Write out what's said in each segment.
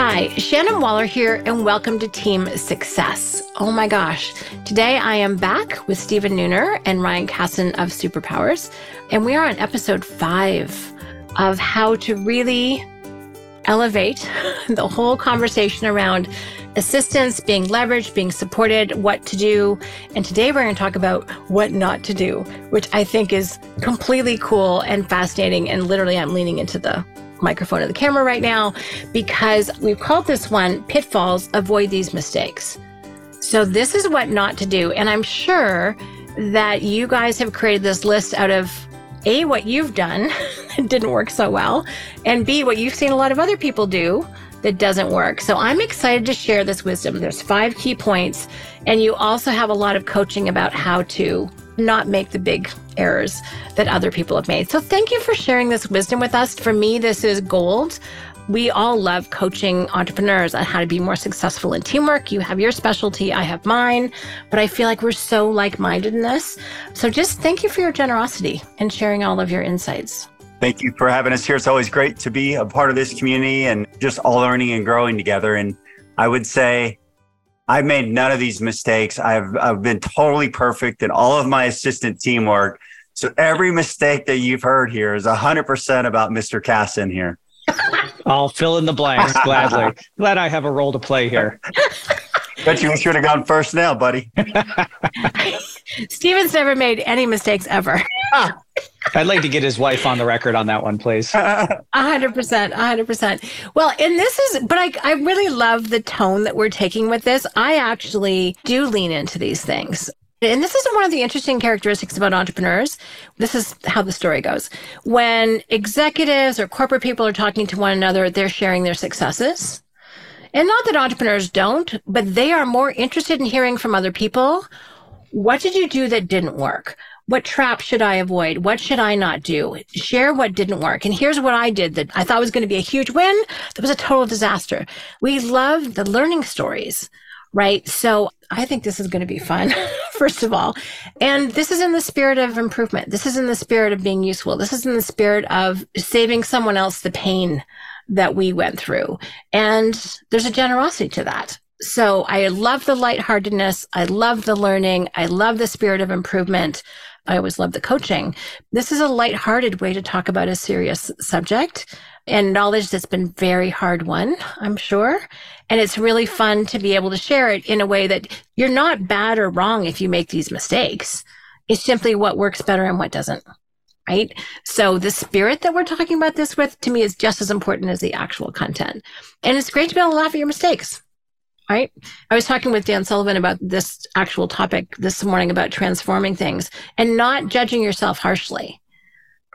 Hi, Shannon Waller here, and welcome to Team Success. Oh my gosh. Today I am back with Steven Neuner and Ryan Cassin of Superpowers, and we are on episode five of how to really elevate the whole conversation around assistance, being leveraged, being supported, what to do. And today we're going to talk about what not to do, which I think is completely cool and fascinating. And literally, I'm leaning into the microphone of the camera right now because we've called this one Pitfalls Avoid These Mistakes. So, this is what not to do. And I'm sure that you guys have created this list out of A, what you've done that didn't work so well, and B, what you've seen a lot of other people do that doesn't work. So, I'm excited to share this wisdom. There's five key points, and you also have a lot of coaching about how to not make the big errors that other people have made. So thank you for sharing this wisdom with us. For me, this is gold. We all love coaching entrepreneurs on how to be more successful in teamwork. You have your specialty, I have mine, but I feel like we're so like minded in this. So just thank you for your generosity and sharing all of your insights. Thank you for having us here. It's always great to be a part of this community and just all learning and growing together. And I would say I've made none of these mistakes. I've, I've been totally perfect in all of my assistant teamwork. So every mistake that you've heard here is 100% about Mr. Cass in here. I'll fill in the blanks gladly. Glad I have a role to play here. Bet you should have gone first now, buddy. Steven's never made any mistakes ever. I'd like to get his wife on the record on that one, please. A hundred percent, a hundred percent. Well, and this is, but I, I really love the tone that we're taking with this. I actually do lean into these things. And this is one of the interesting characteristics about entrepreneurs. This is how the story goes. When executives or corporate people are talking to one another, they're sharing their successes. And not that entrepreneurs don't, but they are more interested in hearing from other people. What did you do that didn't work? What trap should I avoid? What should I not do? Share what didn't work. And here's what I did that I thought was going to be a huge win. That was a total disaster. We love the learning stories, right? So I think this is going to be fun, first of all. And this is in the spirit of improvement. This is in the spirit of being useful. This is in the spirit of saving someone else the pain that we went through. And there's a generosity to that. So I love the lightheartedness. I love the learning. I love the spirit of improvement. I always love the coaching. This is a lighthearted way to talk about a serious subject and knowledge that's been very hard won, I'm sure. And it's really fun to be able to share it in a way that you're not bad or wrong if you make these mistakes. It's simply what works better and what doesn't. Right. So the spirit that we're talking about this with to me is just as important as the actual content. And it's great to be able to laugh at your mistakes right? I was talking with Dan Sullivan about this actual topic this morning about transforming things and not judging yourself harshly.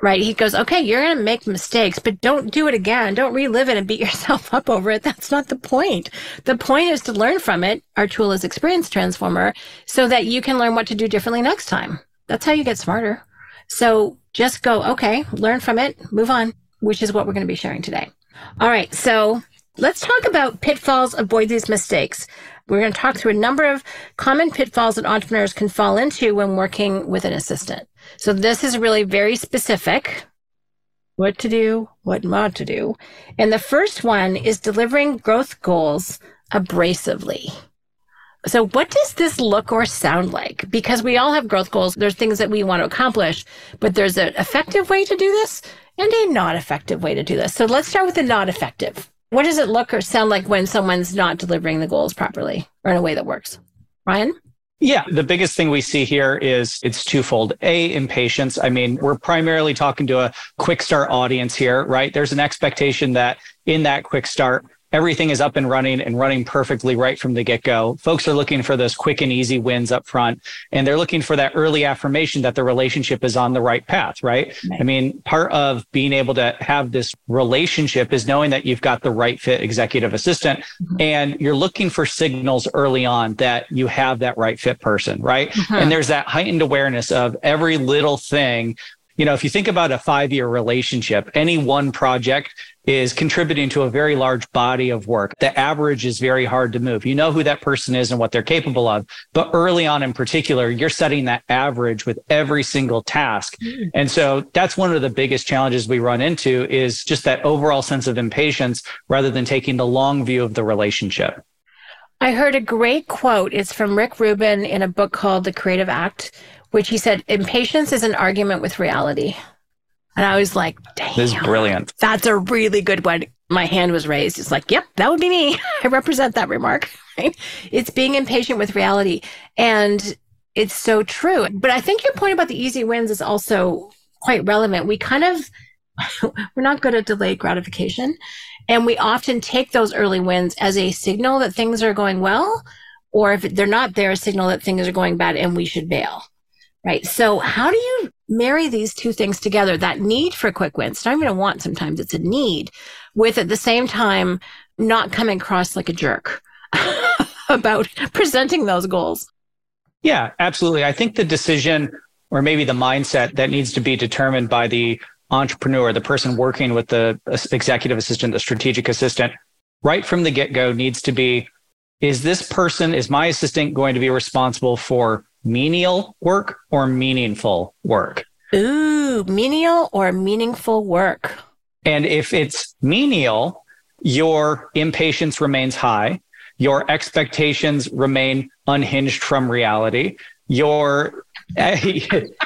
Right. He goes, okay, you're going to make mistakes, but don't do it again. Don't relive it and beat yourself up over it. That's not the point. The point is to learn from it. Our tool is Experience Transformer so that you can learn what to do differently next time. That's how you get smarter. So just go, okay, learn from it, move on, which is what we're going to be sharing today. All right. So Let's talk about pitfalls, avoid these mistakes. We're going to talk through a number of common pitfalls that entrepreneurs can fall into when working with an assistant. So this is really very specific. What to do, what not to do. And the first one is delivering growth goals abrasively. So what does this look or sound like? Because we all have growth goals. There's things that we want to accomplish, but there's an effective way to do this and a not effective way to do this. So let's start with the not effective. What does it look or sound like when someone's not delivering the goals properly or in a way that works? Ryan? Yeah, the biggest thing we see here is it's twofold. A, impatience. I mean, we're primarily talking to a quick start audience here, right? There's an expectation that in that quick start, everything is up and running and running perfectly right from the get go. Folks are looking for those quick and easy wins up front, and they're looking for that early affirmation that the relationship is on the right path, right? right? I mean, part of being able to have this relationship is knowing that you've got the right fit executive assistant, mm-hmm. and you're looking for signals early on that you have that right fit person, right? Mm-hmm. And there's that heightened awareness of every little thing you know, if you think about a five year relationship, any one project is contributing to a very large body of work. The average is very hard to move. You know who that person is and what they're capable of. But early on in particular, you're setting that average with every single task. Mm. And so that's one of the biggest challenges we run into is just that overall sense of impatience rather than taking the long view of the relationship. I heard a great quote. It's from Rick Rubin in a book called The Creative Act, which he said, impatience is an argument with reality. And I was like, damn. This is brilliant. That's a really good one. My hand was raised. It's like, yep, that would be me. I represent that remark. Right? It's being impatient with reality. And it's so true. But I think your point about the easy wins is also quite relevant. We kind of, we're not good at delayed gratification. And we often take those early wins as a signal that things are going well, or if they're not there, a signal that things are going bad and we should bail. Right. So how do you marry these two things together? That need for quick wins, it's not even a want sometimes, it's a need with at the same time not coming across like a jerk about presenting those goals. Yeah, absolutely. I think the decision or maybe the mindset that needs to be determined by the entrepreneur, the person working with the executive assistant, the strategic assistant, right from the get go needs to be is this person, is my assistant going to be responsible for menial work or meaningful work? Ooh, menial or meaningful work. And if it's menial, your impatience remains high, your expectations remain unhinged from reality, your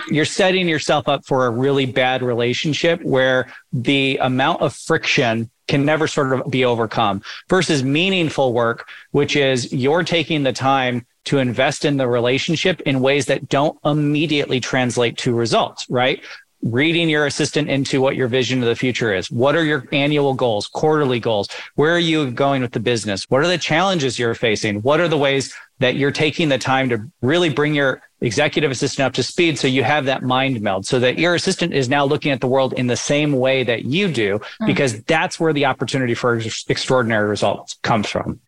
you're setting yourself up for a really bad relationship where the amount of friction can never sort of be overcome versus meaningful work, which is you're taking the time to invest in the relationship in ways that don't immediately translate to results, right? Reading your assistant into what your vision of the future is. What are your annual goals, quarterly goals? Where are you going with the business? What are the challenges you're facing? What are the ways that you're taking the time to really bring your executive assistant up to speed so you have that mind meld so that your assistant is now looking at the world in the same way that you do mm. because that's where the opportunity for extraordinary results comes from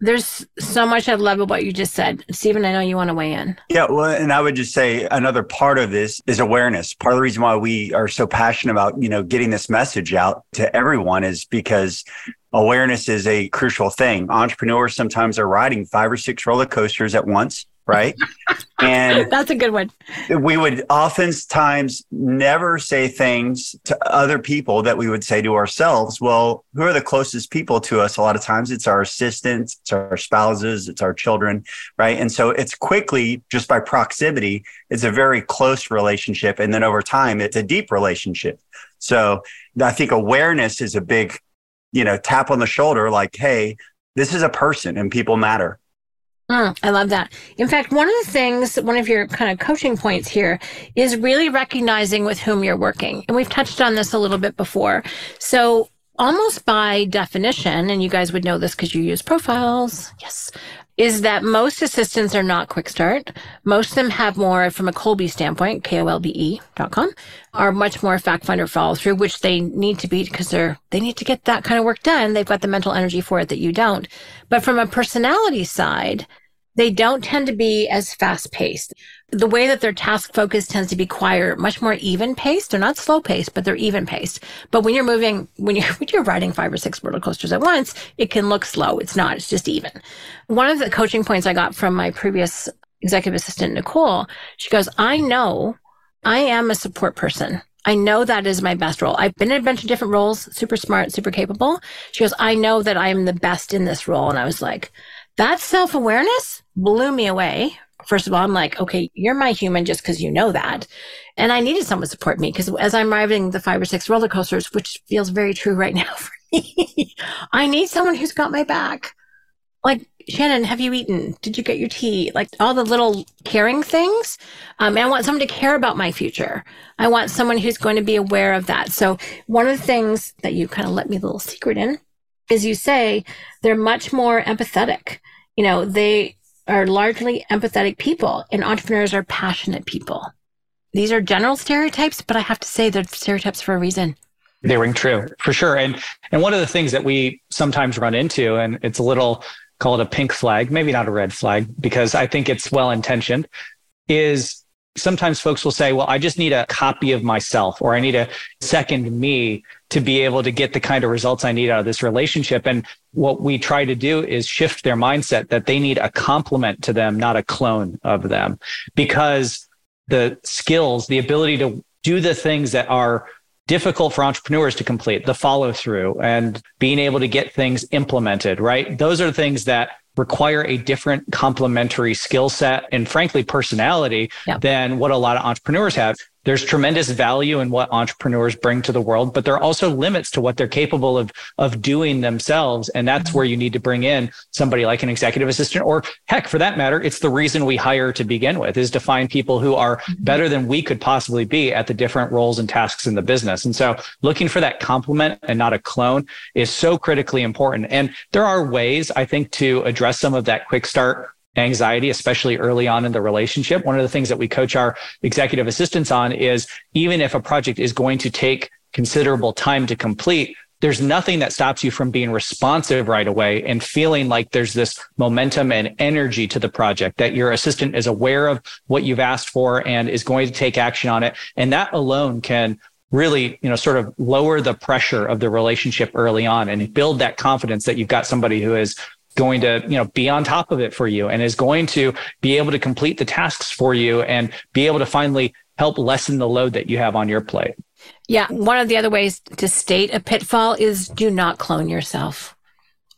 there's so much I love about what you just said. Steven, I know you want to weigh in. Yeah, well, and I would just say another part of this is awareness. Part of the reason why we are so passionate about, you know, getting this message out to everyone is because awareness is a crucial thing. Entrepreneurs sometimes are riding five or six roller coasters at once right? And that's a good one. We would oftentimes never say things to other people that we would say to ourselves. Well, who are the closest people to us? A lot of times it's our assistants, it's our spouses, it's our children, right? And so it's quickly just by proximity, it's a very close relationship. And then over time, it's a deep relationship. So I think awareness is a big, you know, tap on the shoulder like, hey, this is a person and people matter Mm, I love that. In fact, one of the things, one of your kind of coaching points here is really recognizing with whom you're working. And we've touched on this a little bit before. So, almost by definition, and you guys would know this because you use profiles. Yes is that most assistants are not quick start. Most of them have more from a Kolbe standpoint, K-O-L-B-E.com, are much more fact finder follow through, which they need to be because they're, they need to get that kind of work done. They've got the mental energy for it that you don't. But from a personality side, they don't tend to be as fast paced. The way that their task focus tends to be quieter, much more even paced. They're not slow paced, but they're even paced. But when you're moving, when you're, when you're riding five or six roller coasters at once, it can look slow. It's not. It's just even. One of the coaching points I got from my previous executive assistant, Nicole, she goes, I know I am a support person. I know that is my best role. I've been in a bunch of different roles, super smart, super capable. She goes, I know that I'm the best in this role. And I was like, that self awareness blew me away. First of all, I'm like, okay, you're my human just because you know that. And I needed someone to support me because as I'm riding the five or six roller coasters, which feels very true right now for me, I need someone who's got my back. Like, Shannon, have you eaten? Did you get your tea? Like all the little caring things. Um, and I want someone to care about my future. I want someone who's going to be aware of that. So one of the things that you kind of let me a little secret in is you say they're much more empathetic. You know, they are largely empathetic people and entrepreneurs are passionate people. These are general stereotypes, but I have to say they're stereotypes for a reason. They ring true for sure. And and one of the things that we sometimes run into, and it's a little call it a pink flag, maybe not a red flag, because I think it's well intentioned, is sometimes folks will say, well, I just need a copy of myself or I need a second me to be able to get the kind of results I need out of this relationship. And what we try to do is shift their mindset that they need a complement to them, not a clone of them, because the skills, the ability to do the things that are difficult for entrepreneurs to complete, the follow through and being able to get things implemented, right? Those are things that require a different complementary skill set and frankly personality yep. than what a lot of entrepreneurs have there's tremendous value in what entrepreneurs bring to the world, but there are also limits to what they're capable of, of doing themselves. And that's mm-hmm. where you need to bring in somebody like an executive assistant, or heck, for that matter, it's the reason we hire to begin with is to find people who are mm-hmm. better than we could possibly be at the different roles and tasks in the business. And so looking for that complement and not a clone is so critically important. And there are ways, I think, to address some of that quick start anxiety, especially early on in the relationship. One of the things that we coach our executive assistants on is even if a project is going to take considerable time to complete, there's nothing that stops you from being responsive right away and feeling like there's this momentum and energy to the project that your assistant is aware of what you've asked for and is going to take action on it. And that alone can really, you know, sort of lower the pressure of the relationship early on and build that confidence that you've got somebody who is going to you know be on top of it for you and is going to be able to complete the tasks for you and be able to finally help lessen the load that you have on your plate. Yeah. One of the other ways to state a pitfall is do not clone yourself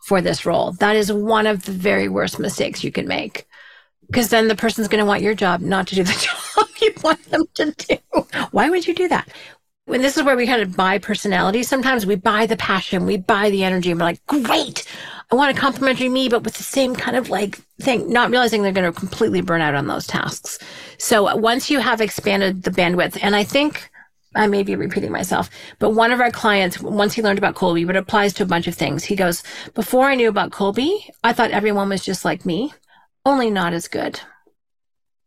for this role. That is one of the very worst mistakes you can make. Because then the person's going to want your job not to do the job you want them to do. Why would you do that? When this is where we kind of buy personality. Sometimes we buy the passion, we buy the energy, and we're like, great, I want a complimentary me, but with the same kind of like thing, not realizing they're going to completely burn out on those tasks. So uh, once you have expanded the bandwidth, and I think I may be repeating myself, but one of our clients, once he learned about Kolbe, but it applies to a bunch of things. He goes, before I knew about Kolbe, I thought everyone was just like me, only not as good.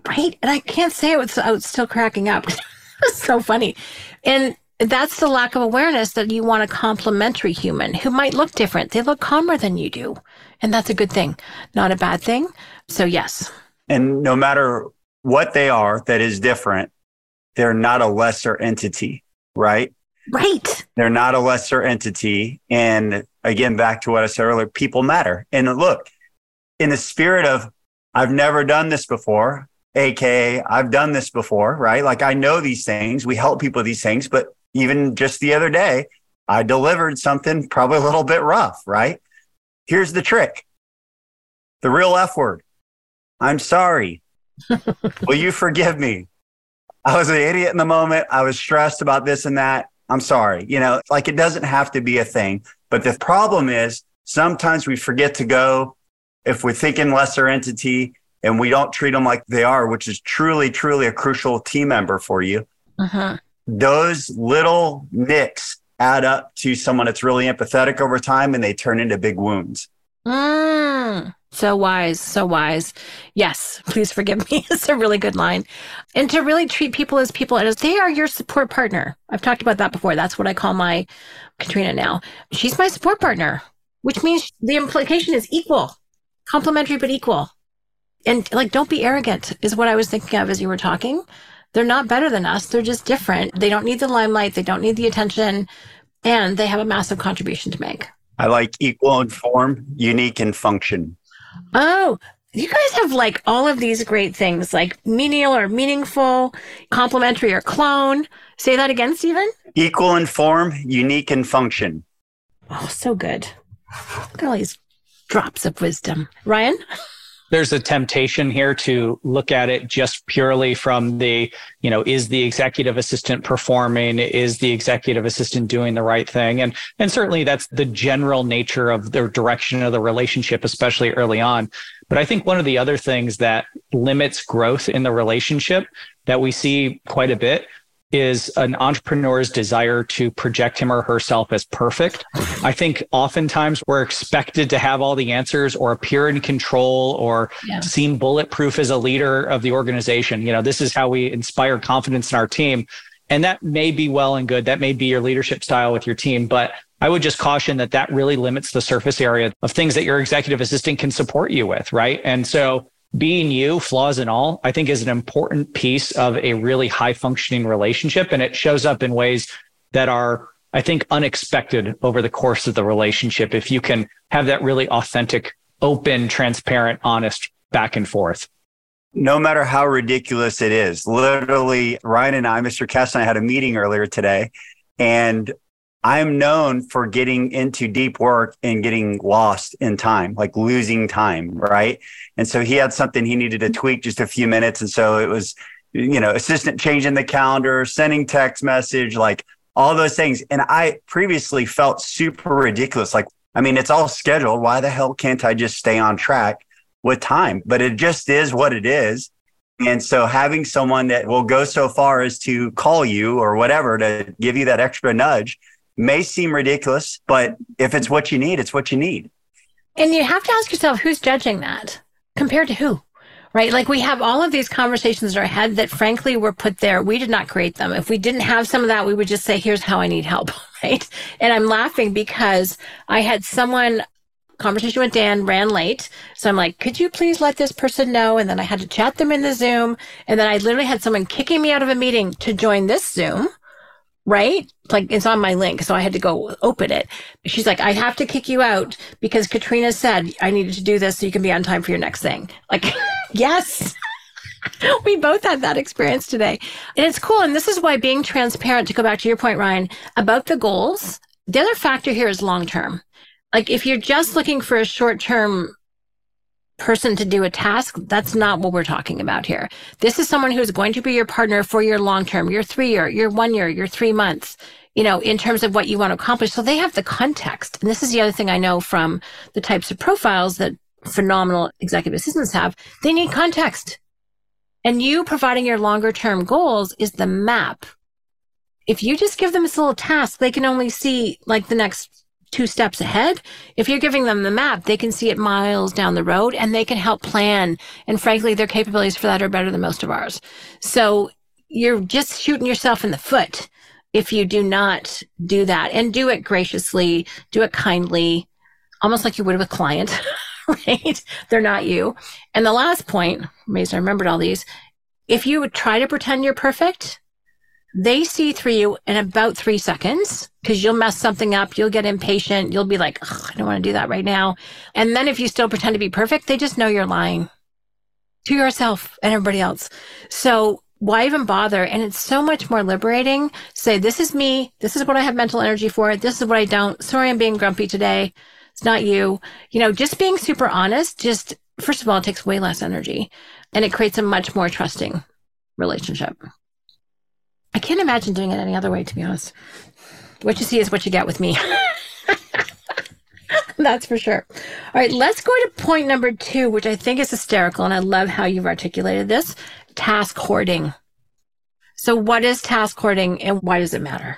Right. And I can't say it without still cracking up. it's so funny. And that's the lack of awareness that you want a complementary human who might look different. They look calmer than you do. And that's a good thing, not a bad thing. So, yes. And no matter what they are that is different, they're not a lesser entity, right? Right. They're not a lesser entity. And again, back to what I said earlier, people matter. And look, in the spirit of, I've never done this before, AKA, I've done this before, right? Like I know these things. We help people with these things, but even just the other day, I delivered something probably a little bit rough, right? Here's the trick the real F word. I'm sorry. Will you forgive me? I was an idiot in the moment. I was stressed about this and that. I'm sorry. You know, like it doesn't have to be a thing. But the problem is sometimes we forget to go if we're thinking lesser entity and we don't treat them like they are, which is truly, truly a crucial team member for you. Uh-huh those little nicks add up to someone that's really empathetic over time and they turn into big wounds. Mm, so wise, so wise. Yes, please forgive me. it's a really good line. And to really treat people as people as they are your support partner. I've talked about that before. That's what I call my Katrina now. She's my support partner, which means the implication is equal, complementary, but equal. And like, don't be arrogant is what I was thinking of as you were talking. They're not better than us. They're just different. They don't need the limelight. They don't need the attention. And they have a massive contribution to make. I like equal in form, unique in function. Oh, you guys have like all of these great things like menial or meaningful, complementary or clone. Say that again, Steven. Equal in form, unique in function. Oh, so good. Look at all these drops of wisdom. Ryan? There's a temptation here to look at it just purely from the, you know, is the executive assistant performing? Is the executive assistant doing the right thing? And, and certainly that's the general nature of the direction of the relationship, especially early on. But I think one of the other things that limits growth in the relationship that we see quite a bit is an entrepreneur's desire to project him or herself as perfect. I think oftentimes we're expected to have all the answers or appear in control or yeah. seem bulletproof as a leader of the organization. You know, this is how we inspire confidence in our team. And that may be well and good. That may be your leadership style with your team. But I would just caution that that really limits the surface area of things that your executive assistant can support you with. Right. And so being you, flaws and all, I think is an important piece of a really high functioning relationship. And it shows up in ways that are, I think, unexpected over the course of the relationship. If you can have that really authentic, open, transparent, honest back and forth. No matter how ridiculous it is, literally, Ryan and I, Mr. Cass and I had a meeting earlier today, and I'm known for getting into deep work and getting lost in time, like losing time, right? And so he had something he needed to tweak just a few minutes. And so it was, you know, assistant changing the calendar, sending text message, like all those things. And I previously felt super ridiculous. Like, I mean, it's all scheduled. Why the hell can't I just stay on track with time? But it just is what it is. And so having someone that will go so far as to call you or whatever to give you that extra nudge may seem ridiculous, but if it's what you need, it's what you need. And you have to ask yourself who's judging that compared to who? Right? Like we have all of these conversations in our head that frankly were put there. We did not create them. If we didn't have some of that, we would just say, here's how I need help. Right. And I'm laughing because I had someone conversation with Dan ran late. So I'm like, could you please let this person know? And then I had to chat them in the Zoom. And then I literally had someone kicking me out of a meeting to join this Zoom right? Like it's on my link. So I had to go open it. She's like, I have to kick you out because Katrina said I needed to do this so you can be on time for your next thing. Like, yes. we both had that experience today. And it's cool. And this is why being transparent, to go back to your point, Ryan, about the goals, the other factor here is long term. Like if you're just looking for a short term person to do a task, that's not what we're talking about here. This is someone who's going to be your partner for your long term, your three year, your one year, your three months, you know, in terms of what you want to accomplish. So they have the context. And this is the other thing I know from the types of profiles that phenomenal executive assistants have. They need context. And you providing your longer term goals is the map. If you just give them this little task, they can only see like the next two steps ahead. If you're giving them the map, they can see it miles down the road and they can help plan. And frankly, their capabilities for that are better than most of ours. So you're just shooting yourself in the foot if you do not do that and do it graciously, do it kindly, almost like you would with a client, right? They're not you. And the last point, amazed I remembered all these. If you would try to pretend you're perfect, they see through you in about three seconds because you'll mess something up. You'll get impatient. You'll be like, I don't want to do that right now. And then if you still pretend to be perfect, they just know you're lying to yourself and everybody else. So why even bother? And it's so much more liberating. Say, this is me. This is what I have mental energy for. This is what I don't. Sorry, I'm being grumpy today. It's not you. You know, just being super honest, just first of all, it takes way less energy and it creates a much more trusting relationship. I can't imagine doing it any other way, to be honest. What you see is what you get with me. That's for sure. All right, let's go to point number two, which I think is hysterical. And I love how you've articulated this task hoarding. So, what is task hoarding and why does it matter?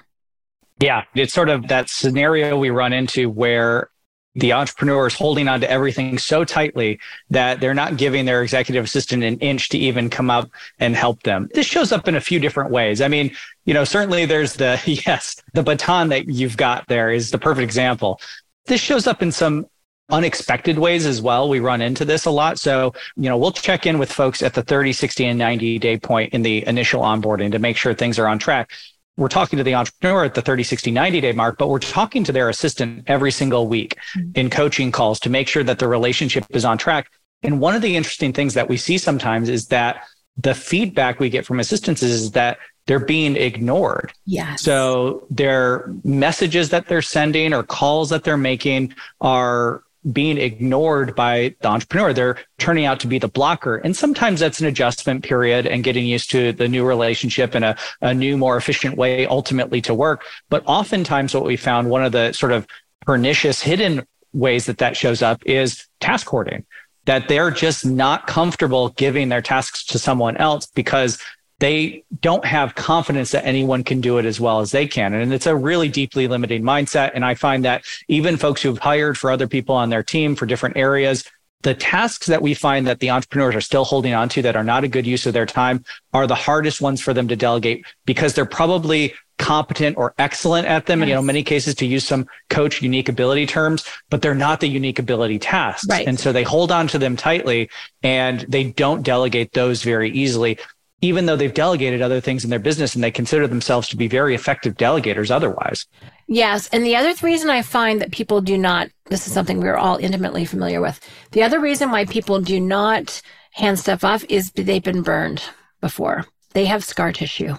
Yeah, it's sort of that scenario we run into where the entrepreneur is holding on to everything so tightly that they're not giving their executive assistant an inch to even come up and help them. This shows up in a few different ways. I mean, you know, certainly there's the, yes, the baton that you've got there is the perfect example. This shows up in some unexpected ways as well. We run into this a lot. So, you know, we'll check in with folks at the 30, 60, and 90 day point in the initial onboarding to make sure things are on track we're talking to the entrepreneur at the 30, 60, 90 day mark, but we're talking to their assistant every single week mm-hmm. in coaching calls to make sure that the relationship is on track. And one of the interesting things that we see sometimes is that the feedback we get from assistants is that they're being ignored. Yeah. So their messages that they're sending or calls that they're making are being ignored by the entrepreneur. They're turning out to be the blocker. And sometimes that's an adjustment period and getting used to the new relationship and a, a new, more efficient way ultimately to work. But oftentimes what we found, one of the sort of pernicious hidden ways that that shows up is task hoarding that they're just not comfortable giving their tasks to someone else because they don't have confidence that anyone can do it as well as they can. And it's a really deeply limiting mindset. And I find that even folks who've hired for other people on their team for different areas, the tasks that we find that the entrepreneurs are still holding on to that are not a good use of their time are the hardest ones for them to delegate because they're probably competent or excellent at them. Yes. And, you know, many cases to use some coach unique ability terms, but they're not the unique ability tasks. Right. And so they hold on to them tightly and they don't delegate those very easily even though they've delegated other things in their business and they consider themselves to be very effective delegators otherwise. Yes. And the other reason I find that people do not, this is something we're all intimately familiar with. The other reason why people do not hand stuff off is they've been burned before. They have scar tissue.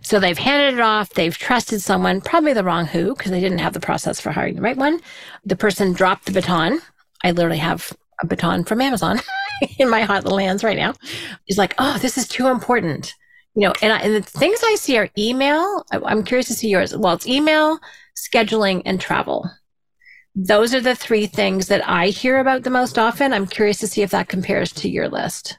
So they've handed it off. They've trusted someone, probably the wrong who, because they didn't have the process for hiring the right one. The person dropped the baton. I literally have a baton from Amazon. in my hot little hands right now. He's like, oh, this is too important. You know, and, I, and the things I see are email. I'm curious to see yours. Well, it's email, scheduling, and travel. Those are the three things that I hear about the most often. I'm curious to see if that compares to your list.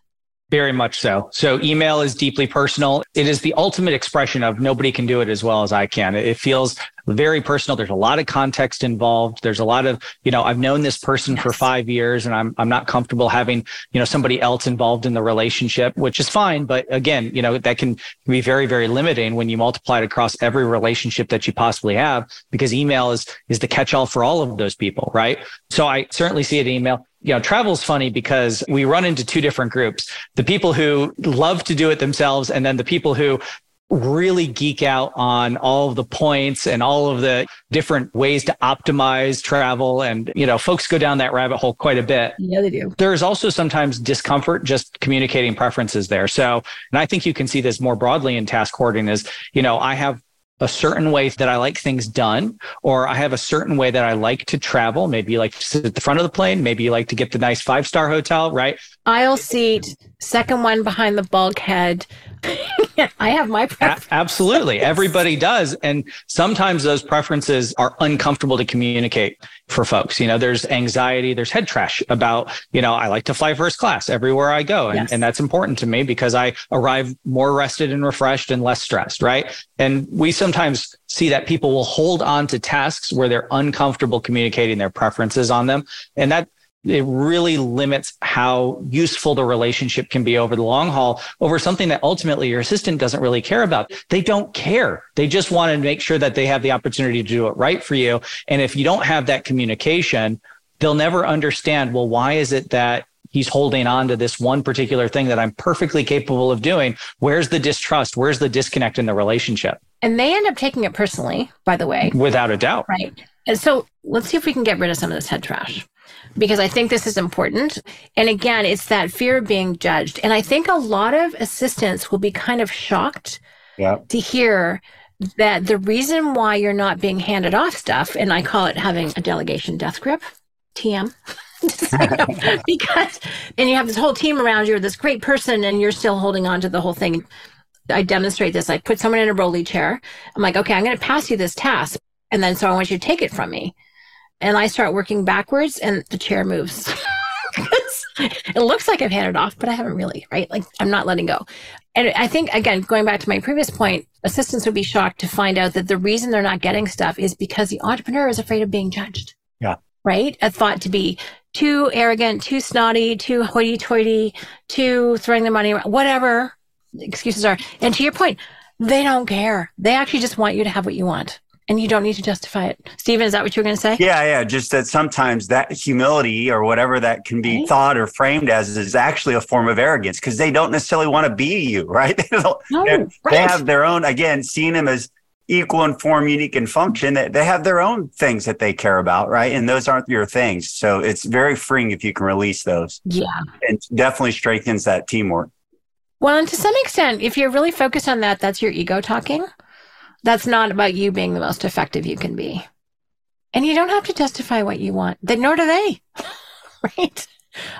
Very much so. So email is deeply personal. It is the ultimate expression of nobody can do it as well as I can. It feels very personal. There's a lot of context involved. There's a lot of, you know, I've known this person yes. for five years and I'm, I'm not comfortable having, you know, somebody else involved in the relationship, which is fine. But again, you know, that can be very, very limiting when you multiply it across every relationship that you possibly have because email is, is the catch all for all of those people. Right. So I certainly see it in email you know, travel's funny because we run into two different groups. The people who love to do it themselves and then the people who really geek out on all of the points and all of the different ways to optimize travel. And, you know, folks go down that rabbit hole quite a bit. Yeah, they do. There's also sometimes discomfort just communicating preferences there. So, and I think you can see this more broadly in task hoarding is, you know, I have a certain way that I like things done, or I have a certain way that I like to travel. Maybe you like to sit at the front of the plane. Maybe you like to get the nice five star hotel, right? Aisle seat, second one behind the bulkhead. I have my preference. A- absolutely. Everybody does. And sometimes those preferences are uncomfortable to communicate for folks. You know, there's anxiety, there's head trash about, you know, I like to fly first class everywhere I go. And, yes. and that's important to me because I arrive more rested and refreshed and less stressed. Right. And we sometimes see that people will hold on to tasks where they're uncomfortable communicating their preferences on them. And that it really limits how useful the relationship can be over the long haul over something that ultimately your assistant doesn't really care about. They don't care. They just want to make sure that they have the opportunity to do it right for you. And if you don't have that communication, they'll never understand, well, why is it that he's holding on to this one particular thing that I'm perfectly capable of doing? Where's the distrust? Where's the disconnect in the relationship? And they end up taking it personally, by the way. Without a doubt. Right. And so let's see if we can get rid of some of this head trash because I think this is important. And again, it's that fear of being judged. And I think a lot of assistants will be kind of shocked yeah. to hear that the reason why you're not being handed off stuff, and I call it having a delegation death grip, TM. because and you have this whole team around you, this great person, and you're still holding on to the whole thing. I demonstrate this. I put someone in a rolly chair. I'm like, okay, I'm going to pass you this task. And then so I want you to take it from me and I start working backwards and the chair moves. it looks like I've handed off, but I haven't really, right? Like I'm not letting go. And I think, again, going back to my previous point, assistants would be shocked to find out that the reason they're not getting stuff is because the entrepreneur is afraid of being judged. Yeah. Right? A thought to be too arrogant, too snotty, too hoity toity, too throwing the money around, whatever excuses are. And to your point, they don't care. They actually just want you to have what you want and you don't need to justify it. Steven, is that what you were going to say? Yeah, yeah. Just that sometimes that humility or whatever that can be right. thought or framed as is actually a form of arrogance because they don't necessarily want to be you, right? they, no, right. they have their own, again, seeing them as equal in form, unique in function, that they have their own things that they care about, right? And those aren't your things. So it's very freeing if you can release those. Yeah. And definitely strengthens that teamwork. Well, and to some extent, if you're really focused on that, that's your ego talking. That's not about you being the most effective you can be. And you don't have to justify what you want, then nor do they. right?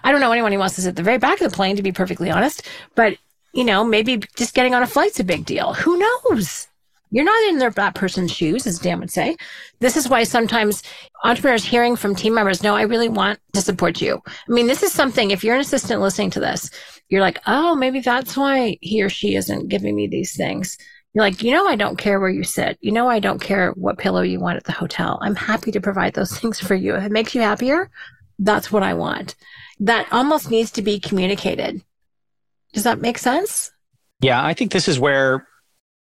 I don't know anyone who wants to sit at the very back of the plane, to be perfectly honest. But, you know, maybe just getting on a flight's a big deal. Who knows? You're not in their, that person's shoes, as Dan would say. This is why sometimes entrepreneurs hearing from team members, no, I really want to support you. I mean, this is something, if you're an assistant listening to this, you're like, oh, maybe that's why he or she isn't giving me these things. You're like, you know, I don't care where you sit. You know, I don't care what pillow you want at the hotel. I'm happy to provide those things for you. If it makes you happier, that's what I want. That almost needs to be communicated. Does that make sense? Yeah, I think this is where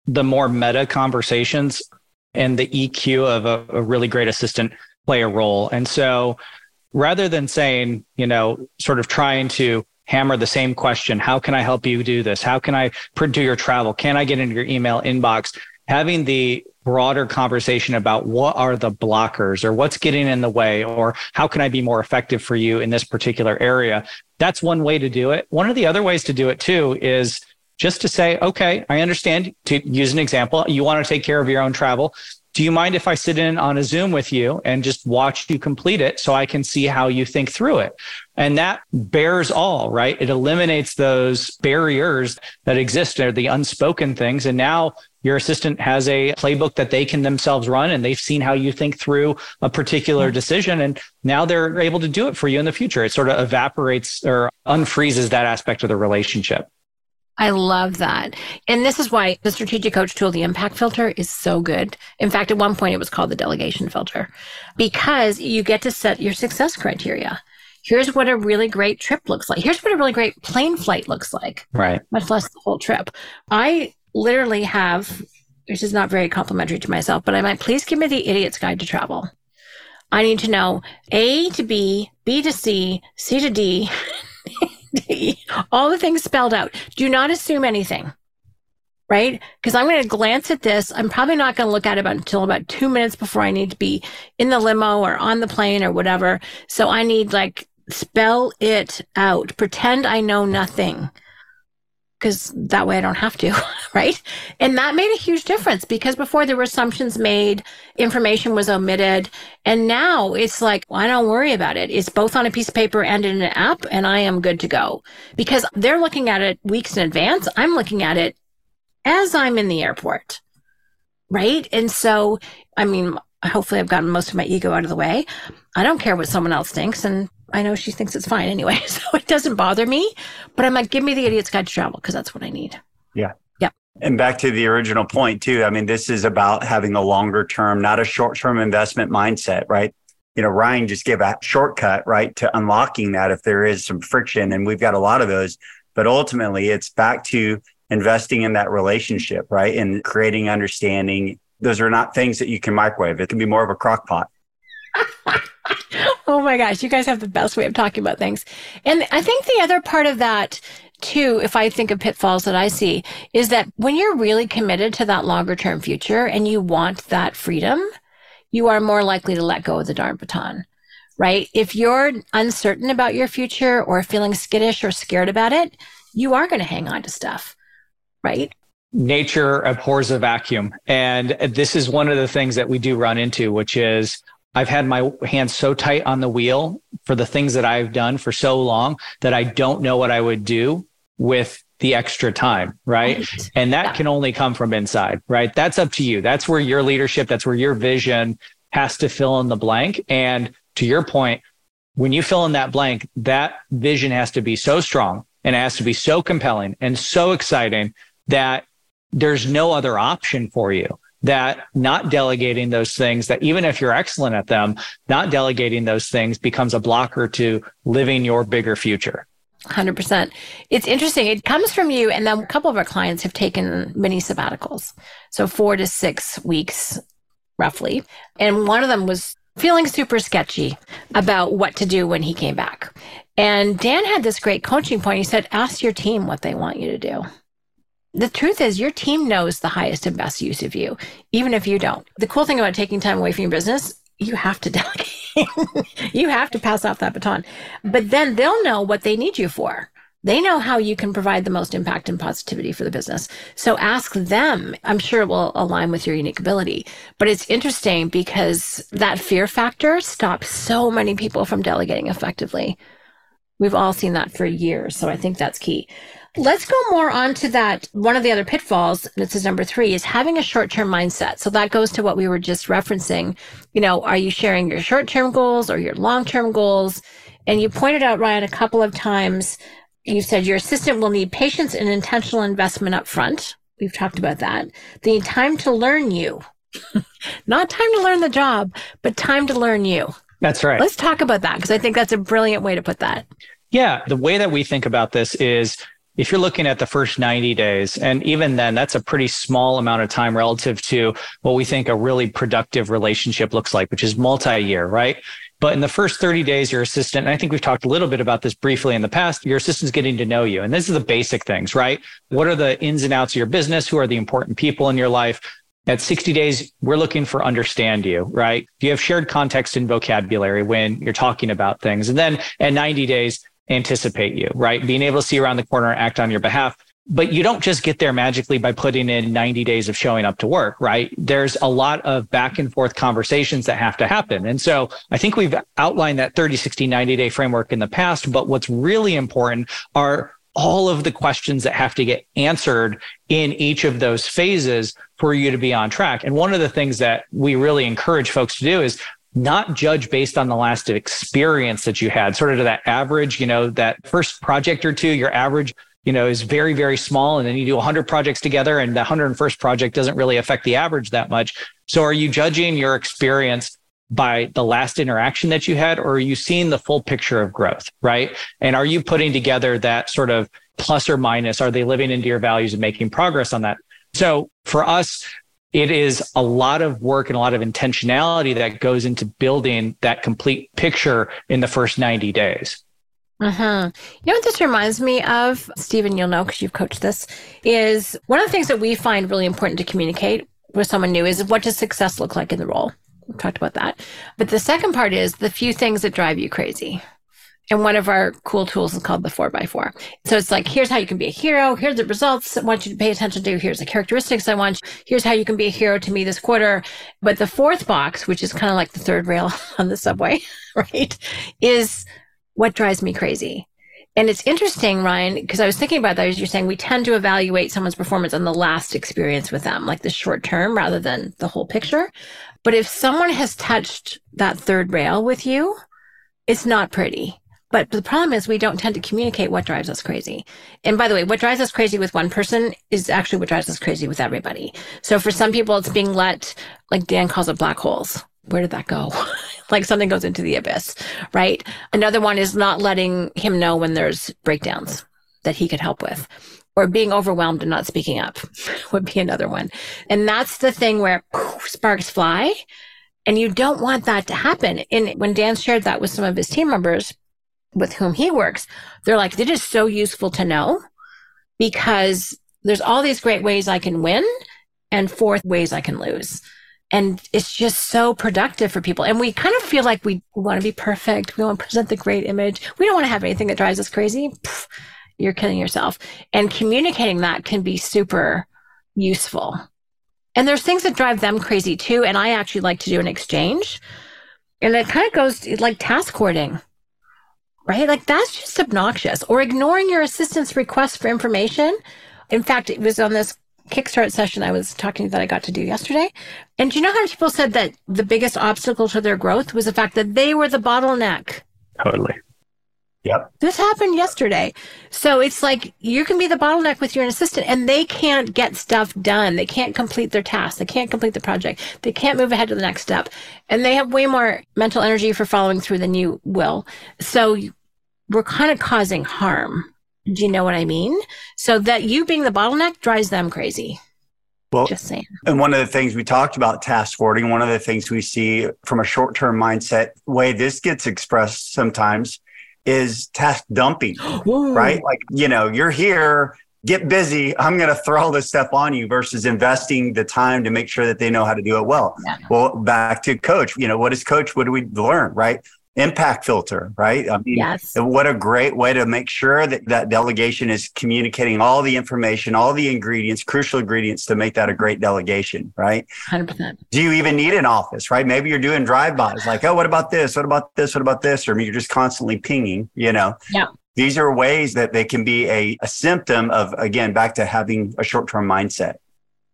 the more meta conversations and the EQ of a, a really great assistant play a role. And so rather than saying, you know, sort of trying to hammer the same question, how can I help you do this? How can I to your travel? Can I get into your email inbox? Having the broader conversation about what are the blockers or what's getting in the way or how can I be more effective for you in this particular area. That's one way to do it. One of the other ways to do it too is just to say, okay, I understand to use an example. You want to take care of your own travel. Do you mind if I sit in on a Zoom with you and just watch you complete it so I can see how you think through it? And that bears all, right? It eliminates those barriers that exist or the unspoken things. And now your assistant has a playbook that they can themselves run and they've seen how you think through a particular mm-hmm. decision. And now they're able to do it for you in the future. It sort of evaporates or unfreezes that aspect of the relationship. I love that. And this is why the strategic coach tool, the impact filter, is so good. In fact, at one point it was called the delegation filter because you get to set your success criteria. Here's what a really great trip looks like. Here's what a really great plane flight looks like. Right. Much less the whole trip. I literally have, which is not very complimentary to myself, but I might please give me the idiot's guide to travel. I need to know A to B, B to C, C to D. all the things spelled out. Do not assume anything, right? Because I'm going to glance at this. I'm probably not going to look at it until about two minutes before I need to be in the limo or on the plane or whatever. So I need like spell it out. Pretend I know nothing because that way I don't have to, right? And that made a huge difference because before there were assumptions made, information was omitted. And now it's like, well, I don't worry about it. It's both on a piece of paper and in an app, and I am good to go because they're looking at it weeks in advance. I'm looking at it as I'm in the airport, right? And so, I mean, hopefully I've gotten most of my ego out of the way. I don't care what someone else thinks. And I know she thinks it's fine anyway, so it doesn't bother me. But I'm like, give me the idiot's guide to travel because that's what I need. Yeah. Yeah. And back to the original point too. I mean, this is about having a longer term, not a short term investment mindset, right? You know, Ryan just gave a shortcut, right, to unlocking that if there is some friction. And we've got a lot of those. But ultimately, it's back to investing in that relationship, right? And creating understanding. Those are not things that you can microwave. It can be more of a crock pot. oh my gosh, you guys have the best way of talking about things. And I think the other part of that too, if I think of pitfalls that I see, is that when you're really committed to that longer term future and you want that freedom, you are more likely to let go of the darn baton, right? If you're uncertain about your future or feeling skittish or scared about it, you are going to hang on to stuff, right? Nature abhors a vacuum. And this is one of the things that we do run into, which is I've had my hands so tight on the wheel for the things that I've done for so long that I don't know what I would do with the extra time, right? right. And that yeah. can only come from inside, right? That's up to you. That's where your leadership, that's where your vision has to fill in the blank. And to your point, when you fill in that blank, that vision has to be so strong and it has to be so compelling and so exciting that there's no other option for you that not delegating those things that even if you're excellent at them, not delegating those things becomes a blocker to living your bigger future. 100%. It's interesting. It comes from you. And then a couple of our clients have taken mini sabbaticals. So four to six weeks, roughly. And one of them was feeling super sketchy about what to do when he came back. And Dan had this great coaching point. He said, ask your team what they want you to do the truth is your team knows the highest and best use of you, even if you don't. The cool thing about taking time away from your business, you have to delegate. you have to pass off that baton. But then they'll know what they need you for. They know how you can provide the most impact and positivity for the business. So ask them. I'm sure it will align with your unique ability. But it's interesting because that fear factor stops so many people from delegating effectively. We've all seen that for years. So I think that's key. Let's go more on to that. One of the other pitfalls, and this is number three, is having a short term mindset. So that goes to what we were just referencing. You know, are you sharing your short term goals or your long term goals? And you pointed out, Ryan, a couple of times, you said your assistant will need patience and intentional investment up front. We've talked about that. They need time to learn you, not time to learn the job, but time to learn you. That's right. Let's talk about that because I think that's a brilliant way to put that. Yeah. The way that we think about this is if you're looking at the first 90 days, and even then, that's a pretty small amount of time relative to what we think a really productive relationship looks like, which is multi year, right? But in the first 30 days, your assistant, and I think we've talked a little bit about this briefly in the past, your assistant's getting to know you. And this is the basic things, right? What are the ins and outs of your business? Who are the important people in your life? At 60 days, we're looking for understand you, right? Do you have shared context and vocabulary when you're talking about things? And then at 90 days, anticipate you, right? Being able to see around the corner, act on your behalf. But you don't just get there magically by putting in 90 days of showing up to work, right? There's a lot of back and forth conversations that have to happen. And so I think we've outlined that 30, 60, 90 day framework in the past. But what's really important are all of the questions that have to get answered in each of those phases for you to be on track. And one of the things that we really encourage folks to do is not judge based on the last experience that you had, sort of to that average, you know, that first project or two, your average, you know, is very, very small. And then you do 100 projects together and the 101st project doesn't really affect the average that much. So are you judging your experience by the last interaction that you had, or are you seeing the full picture of growth, right? And are you putting together that sort of plus or minus? Are they living into your values and making progress on that? So for us, it is a lot of work and a lot of intentionality that goes into building that complete picture in the first 90 days. Uh-huh. You know what this reminds me of, Steven, you'll know because you've coached this, is one of the things that we find really important to communicate with someone new is what does success look like in the role? We've talked about that. But the second part is the few things that drive you crazy. And one of our cool tools is called the four by four. So it's like, here's how you can be a hero. Here's the results I want you to pay attention to. Here's the characteristics I want. Here's how you can be a hero to me this quarter. But the fourth box, which is kind of like the third rail on the subway, right, is what drives me crazy. And it's interesting, Ryan, because I was thinking about that as you're saying we tend to evaluate someone's performance on the last experience with them, like the short term rather than the whole picture. But if someone has touched that third rail with you, it's not pretty. But the problem is we don't tend to communicate what drives us crazy. And by the way, what drives us crazy with one person is actually what drives us crazy with everybody. So for some people, it's being let, like Dan calls it black holes. Where did that go? like something goes into the abyss, right? Another one is not letting him know when there's breakdowns that he could help with or being overwhelmed and not speaking up would be another one. And that's the thing where sparks fly. And you don't want that to happen. And when Dan shared that with some of his team members with whom he works, they're like, it is so useful to know because there's all these great ways I can win and four ways I can lose. And it's just so productive for people. And we kind of feel like we want to be perfect. We want to present the great image. We don't want to have anything that drives us crazy. You're killing yourself. And communicating that can be super useful. And there's things that drive them crazy too. And I actually like to do an exchange. And it kind of goes like task hoarding, right? Like that's just obnoxious. Or ignoring your assistant's request for information. In fact, it was on this Kickstart session I was talking that I got to do yesterday. And do you know how people said that the biggest obstacle to their growth was the fact that they were the bottleneck? Totally. Yep. This happened yesterday. So it's like you can be the bottleneck with your assistant and they can't get stuff done. They can't complete their tasks. They can't complete the project. They can't move ahead to the next step. And they have way more mental energy for following through than you will. So we're kind of causing harm. Do you know what I mean? So that you being the bottleneck drives them crazy. Well, just saying. And one of the things we talked about task forwarding, one of the things we see from a short term mindset way this gets expressed sometimes is task dumping, right? Like, you know, you're here, get busy. I'm going to throw all this stuff on you versus investing the time to make sure that they know how to do it well. Yeah. Well, back to coach, you know, what is coach? What do we learn, right? Impact filter, right? I mean, yes. what a great way to make sure that that delegation is communicating all the information, all the ingredients, crucial ingredients to make that a great delegation, right? 100%. Do you even need an office, right? Maybe you're doing drive-bys like, oh, what about this? What about this? What about this? Or you're just constantly pinging, you know? Yeah. These are ways that they can be a, a symptom of, again, back to having a short-term mindset.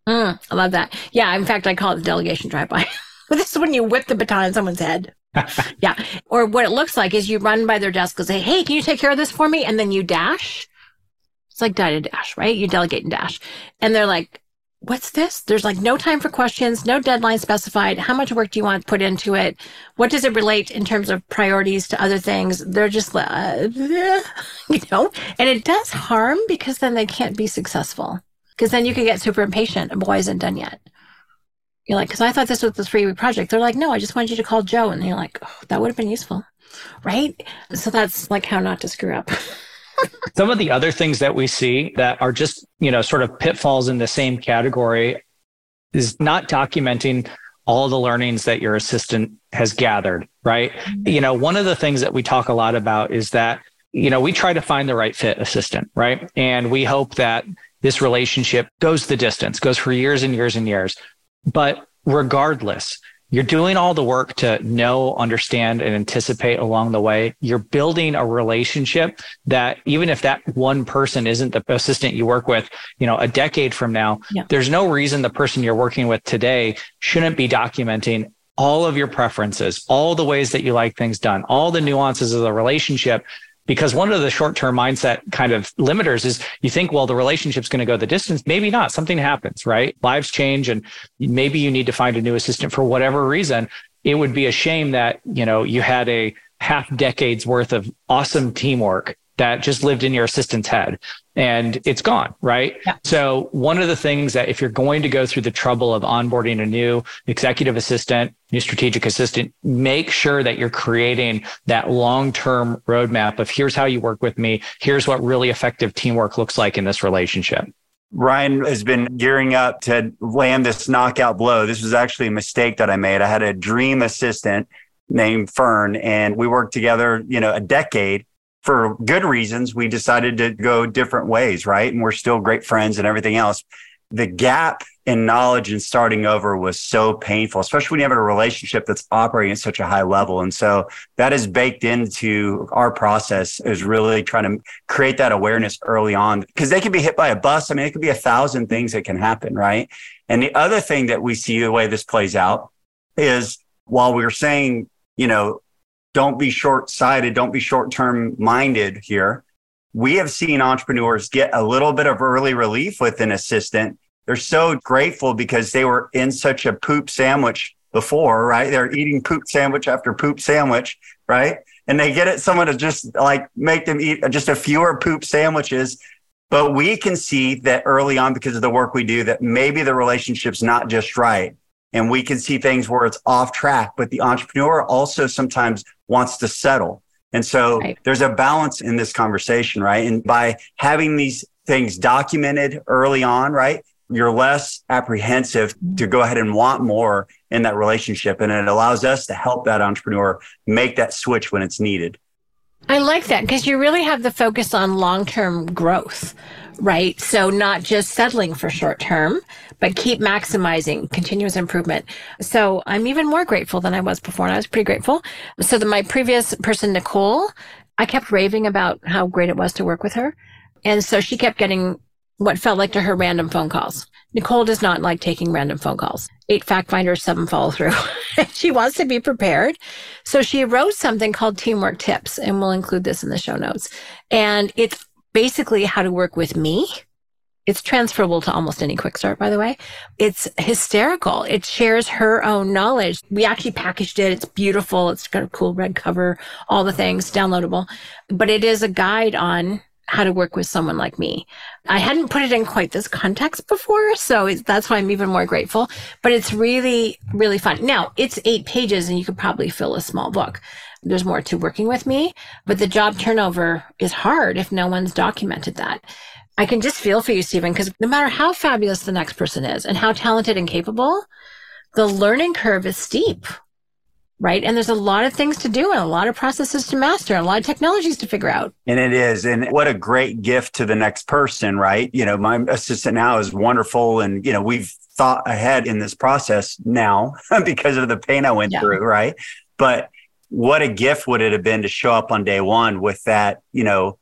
Mm, I love that. Yeah. In fact, I call it the delegation drive-by. this is when you whip the baton in someone's head. Yeah. Or what it looks like is you run by their desk and say, Hey, can you take care of this for me? And then you dash. It's like die to dash, right? You delegate and dash. And they're like, what's this? There's like no time for questions, no deadline specified. How much work do you want to put into it? What does it relate in terms of priorities to other things? They're just, uh, you know, and it does harm because then they can't be successful. Because then you can get super impatient boy isn't done yet. You're like, because I thought this was the three week project. They're like, no, I just wanted you to call Joe. And you're like, oh, that would have been useful. Right. So that's like how not to screw up. Some of the other things that we see that are just, you know, sort of pitfalls in the same category is not documenting all the learnings that your assistant has gathered, right? Mm-hmm. You know, one of the things that we talk a lot about is that, you know, we try to find the right fit assistant, right? And we hope that this relationship goes the distance, goes for years and years and years. But regardless, you're doing all the work to know, understand, and anticipate along the way. You're building a relationship that even if that one person isn't the assistant you work with, you know, a decade from now, yeah. there's no reason the person you're working with today shouldn't be documenting all of your preferences, all the ways that you like things done, all the nuances of the relationship because one of the short term mindset kind of limiters is you think, well, the relationship's going to go the distance. Maybe not. Something happens, right? Lives change and maybe you need to find a new assistant for whatever reason. It would be a shame that, you know, you had a half decade's worth of awesome teamwork that just lived in your assistant's head and it's gone, right? Yeah. So, one of the things that if you're going to go through the trouble of onboarding a new executive assistant, new strategic assistant, make sure that you're creating that long term roadmap of here's how you work with me, here's what really effective teamwork looks like in this relationship. Ryan has been gearing up to land this knockout blow. This was actually a mistake that I made. I had a dream assistant named Fern, and we worked together, you know, a decade for good reasons, we decided to go different ways, right? And we're still great friends and everything else. The gap in knowledge and starting over was so painful, especially when you have a relationship that's operating at such a high level. And so that is baked into our process is really trying to create that awareness early on because they can be hit by a bus. I mean, it could be a thousand things that can happen, right? And the other thing that we see the way this plays out is while we we're saying, you know, don't be short sighted, don't be short term minded here. We have seen entrepreneurs get a little bit of early relief with an assistant. They're so grateful because they were in such a poop sandwich before, right? They're eating poop sandwich after poop sandwich, right? And they get it someone to just like make them eat just a fewer poop sandwiches. But we can see that early on because of the work we do that maybe the relationship's not just right and we can see things where it's off track, but the entrepreneur also sometimes wants to settle. And so right. there's a balance in this conversation, right? And by having these things documented early on, right? You're less apprehensive mm-hmm. to go ahead and want more in that relationship. And it allows us to help that entrepreneur make that switch when it's needed. I like that because you really have the focus on long term growth, right? So not just settling for short term, but keep maximizing continuous improvement. So I'm even more grateful than I was before. And I was pretty grateful. So the, my previous person, Nicole, I kept raving about how great it was to work with her. And so she kept getting what felt like to her random phone calls. Nicole does not like taking random phone calls. Eight fact finders, seven follow through. she wants to be prepared. So she wrote something called Teamwork Tips, and we'll include this in the show notes. And it's basically how to work with me. It's transferable to almost any quick start, by the way. It's hysterical. It shares her own knowledge. We actually packaged it. It's beautiful. It's got a cool red cover, all the things downloadable, but it is a guide on how to work with someone like me. I hadn't put it in quite this context before, so that's why I'm even more grateful. But it's really, really fun. Now, it's eight pages and you could probably fill a small book. There's more to working with me, but the job turnover is hard if no one's documented that. I can just feel for you, Steven, because no matter how fabulous the next person is and how talented and capable, the learning curve is steep right? And there's a lot of things to do and a lot of processes to master and a lot of technologies to figure out. And it is. And what a great gift to the next person, right? You know, my assistant now is wonderful. And, you know, we've thought ahead in this process now because of the pain I went yeah. through, right? But what a gift would it have been to show up on day one with that, you know,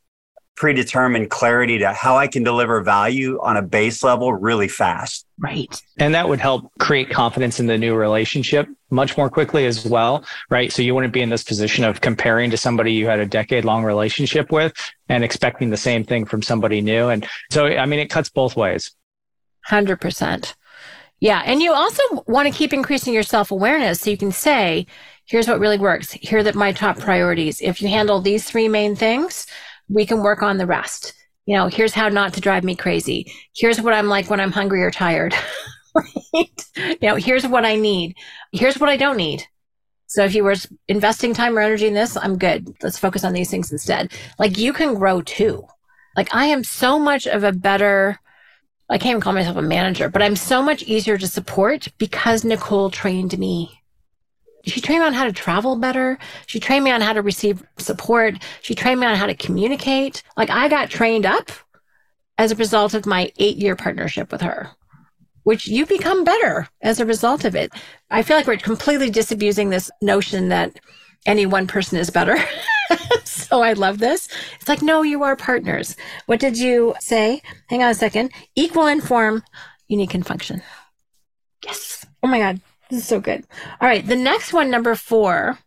predetermined clarity to how I can deliver value on a base level really fast. Right. And that would help create confidence in the new relationship much more quickly as well. Right. So you wouldn't be in this position of comparing to somebody you had a decade long relationship with and expecting the same thing from somebody new. And so, I mean, it cuts both ways. 100%. Yeah. And you also want to keep increasing your self awareness so you can say, here's what really works. Here are my top priorities. If you handle these three main things, we can work on the rest. You know, here's how not to drive me crazy. Here's what I'm like when I'm hungry or tired. right? You know, here's what I need. Here's what I don't need. So if you were investing time or energy in this, I'm good. Let's focus on these things instead. Like you can grow too. Like I am so much of a better, I can't even call myself a manager, but I'm so much easier to support because Nicole trained me. She trained me on how to travel better. She trained me on how to receive support. She trained me on how to communicate. Like I got trained up as a result of my eight year partnership with her which you become better as a result of it. I feel like we're completely disabusing this notion that any one person is better. so I love this. It's like, no, you are partners. What did you say? Hang on a second. Equal in form, unique in function. Yes. Oh my God. This is so good. All right. The next one, number four.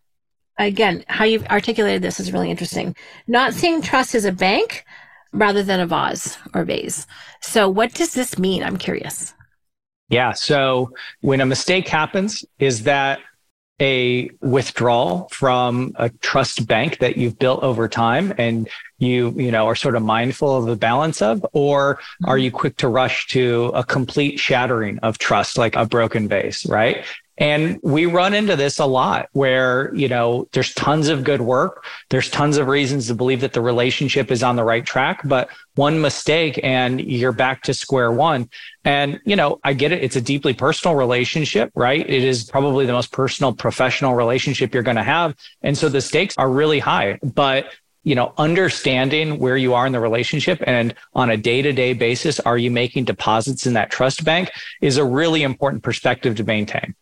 Again, how you've articulated this is really interesting. Not seeing trust as a bank rather than a vase or vase. So what does this mean? I'm curious. Yeah. So when a mistake happens, is that a withdrawal from a trust bank that you've built over time and you you know are sort of mindful of the balance of or are mm-hmm. you quick to rush to a complete shattering of trust like a broken vase right and we run into this a lot where, you know, there's tons of good work. There's tons of reasons to believe that the relationship is on the right track, but one mistake and you're back to square one. And, you know, I get it. It's a deeply personal relationship, right? It is probably the most personal professional relationship you're going to have. And so the stakes are really high, but you know, understanding where you are in the relationship and on a day to day basis, are you making deposits in that trust bank is a really important perspective to maintain.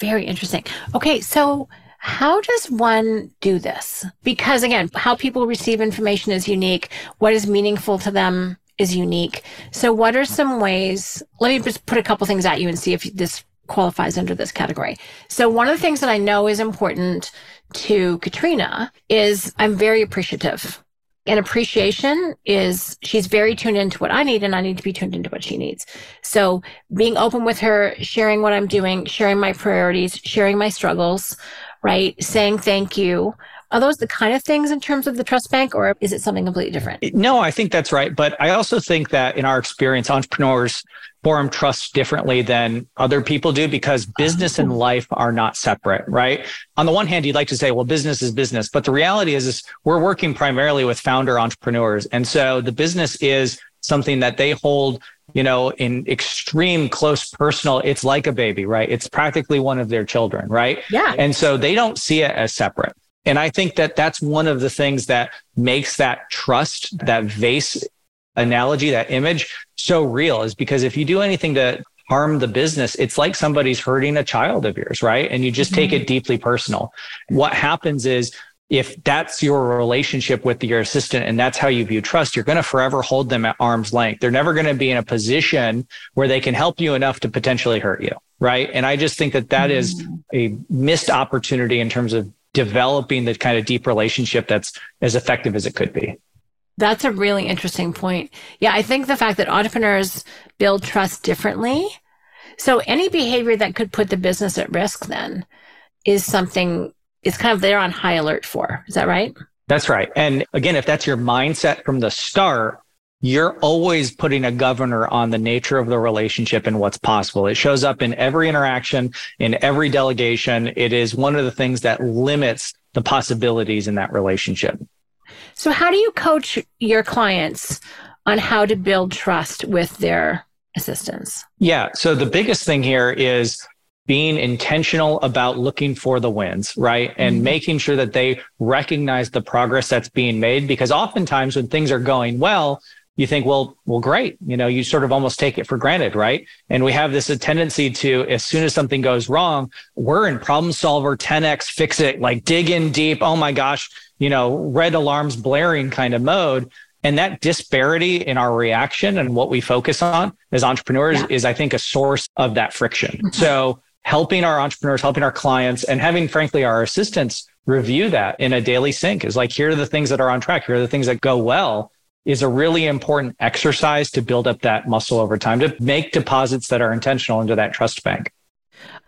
Very interesting. Okay, so how does one do this? Because again, how people receive information is unique. What is meaningful to them is unique. So what are some ways? Let me just put a couple things at you and see if this qualifies under this category. So one of the things that I know is important to Katrina is I'm very appreciative and appreciation is she's very tuned into what I need and I need to be tuned into what she needs. So being open with her, sharing what I'm doing, sharing my priorities, sharing my struggles, right? Saying thank you. Are those the kind of things in terms of the trust bank or is it something completely different? No, I think that's right. But I also think that in our experience, entrepreneurs form trust differently than other people do because business and oh. life are not separate, right? On the one hand, you'd like to say, well, business is business. But the reality is, is we're working primarily with founder entrepreneurs. And so the business is something that they hold you know, in extreme close personal, it's like a baby, right? It's practically one of their children, right? Yeah. And so they don't see it as separate. And I think that that's one of the things that makes that trust, that vase analogy, that image so real is because if you do anything to harm the business, it's like somebody's hurting a child of yours, right? And you just mm-hmm. take it deeply personal. What happens is if that's your relationship with your assistant and that's how you view trust, you're going to forever hold them at arm's length. They're never going to be in a position where they can help you enough to potentially hurt you. Right. And I just think that that mm-hmm. is a missed opportunity in terms of developing the kind of deep relationship that's as effective as it could be. That's a really interesting point. Yeah, I think the fact that entrepreneurs build trust differently. So any behavior that could put the business at risk then is something is kind of they're on high alert for. Is that right? That's right. And again, if that's your mindset from the start, you're always putting a governor on the nature of the relationship and what's possible. It shows up in every interaction, in every delegation. It is one of the things that limits the possibilities in that relationship. So, how do you coach your clients on how to build trust with their assistants? Yeah. So, the biggest thing here is being intentional about looking for the wins, right? And mm-hmm. making sure that they recognize the progress that's being made. Because oftentimes when things are going well, you think, well, well, great. You know, you sort of almost take it for granted, right? And we have this tendency to, as soon as something goes wrong, we're in problem solver 10x fix it, like dig in deep. Oh my gosh, you know, red alarms blaring kind of mode. And that disparity in our reaction and what we focus on as entrepreneurs yeah. is, I think, a source of that friction. Mm-hmm. So helping our entrepreneurs, helping our clients, and having, frankly, our assistants review that in a daily sync is like, here are the things that are on track. Here are the things that go well is a really important exercise to build up that muscle over time, to make deposits that are intentional into that trust bank.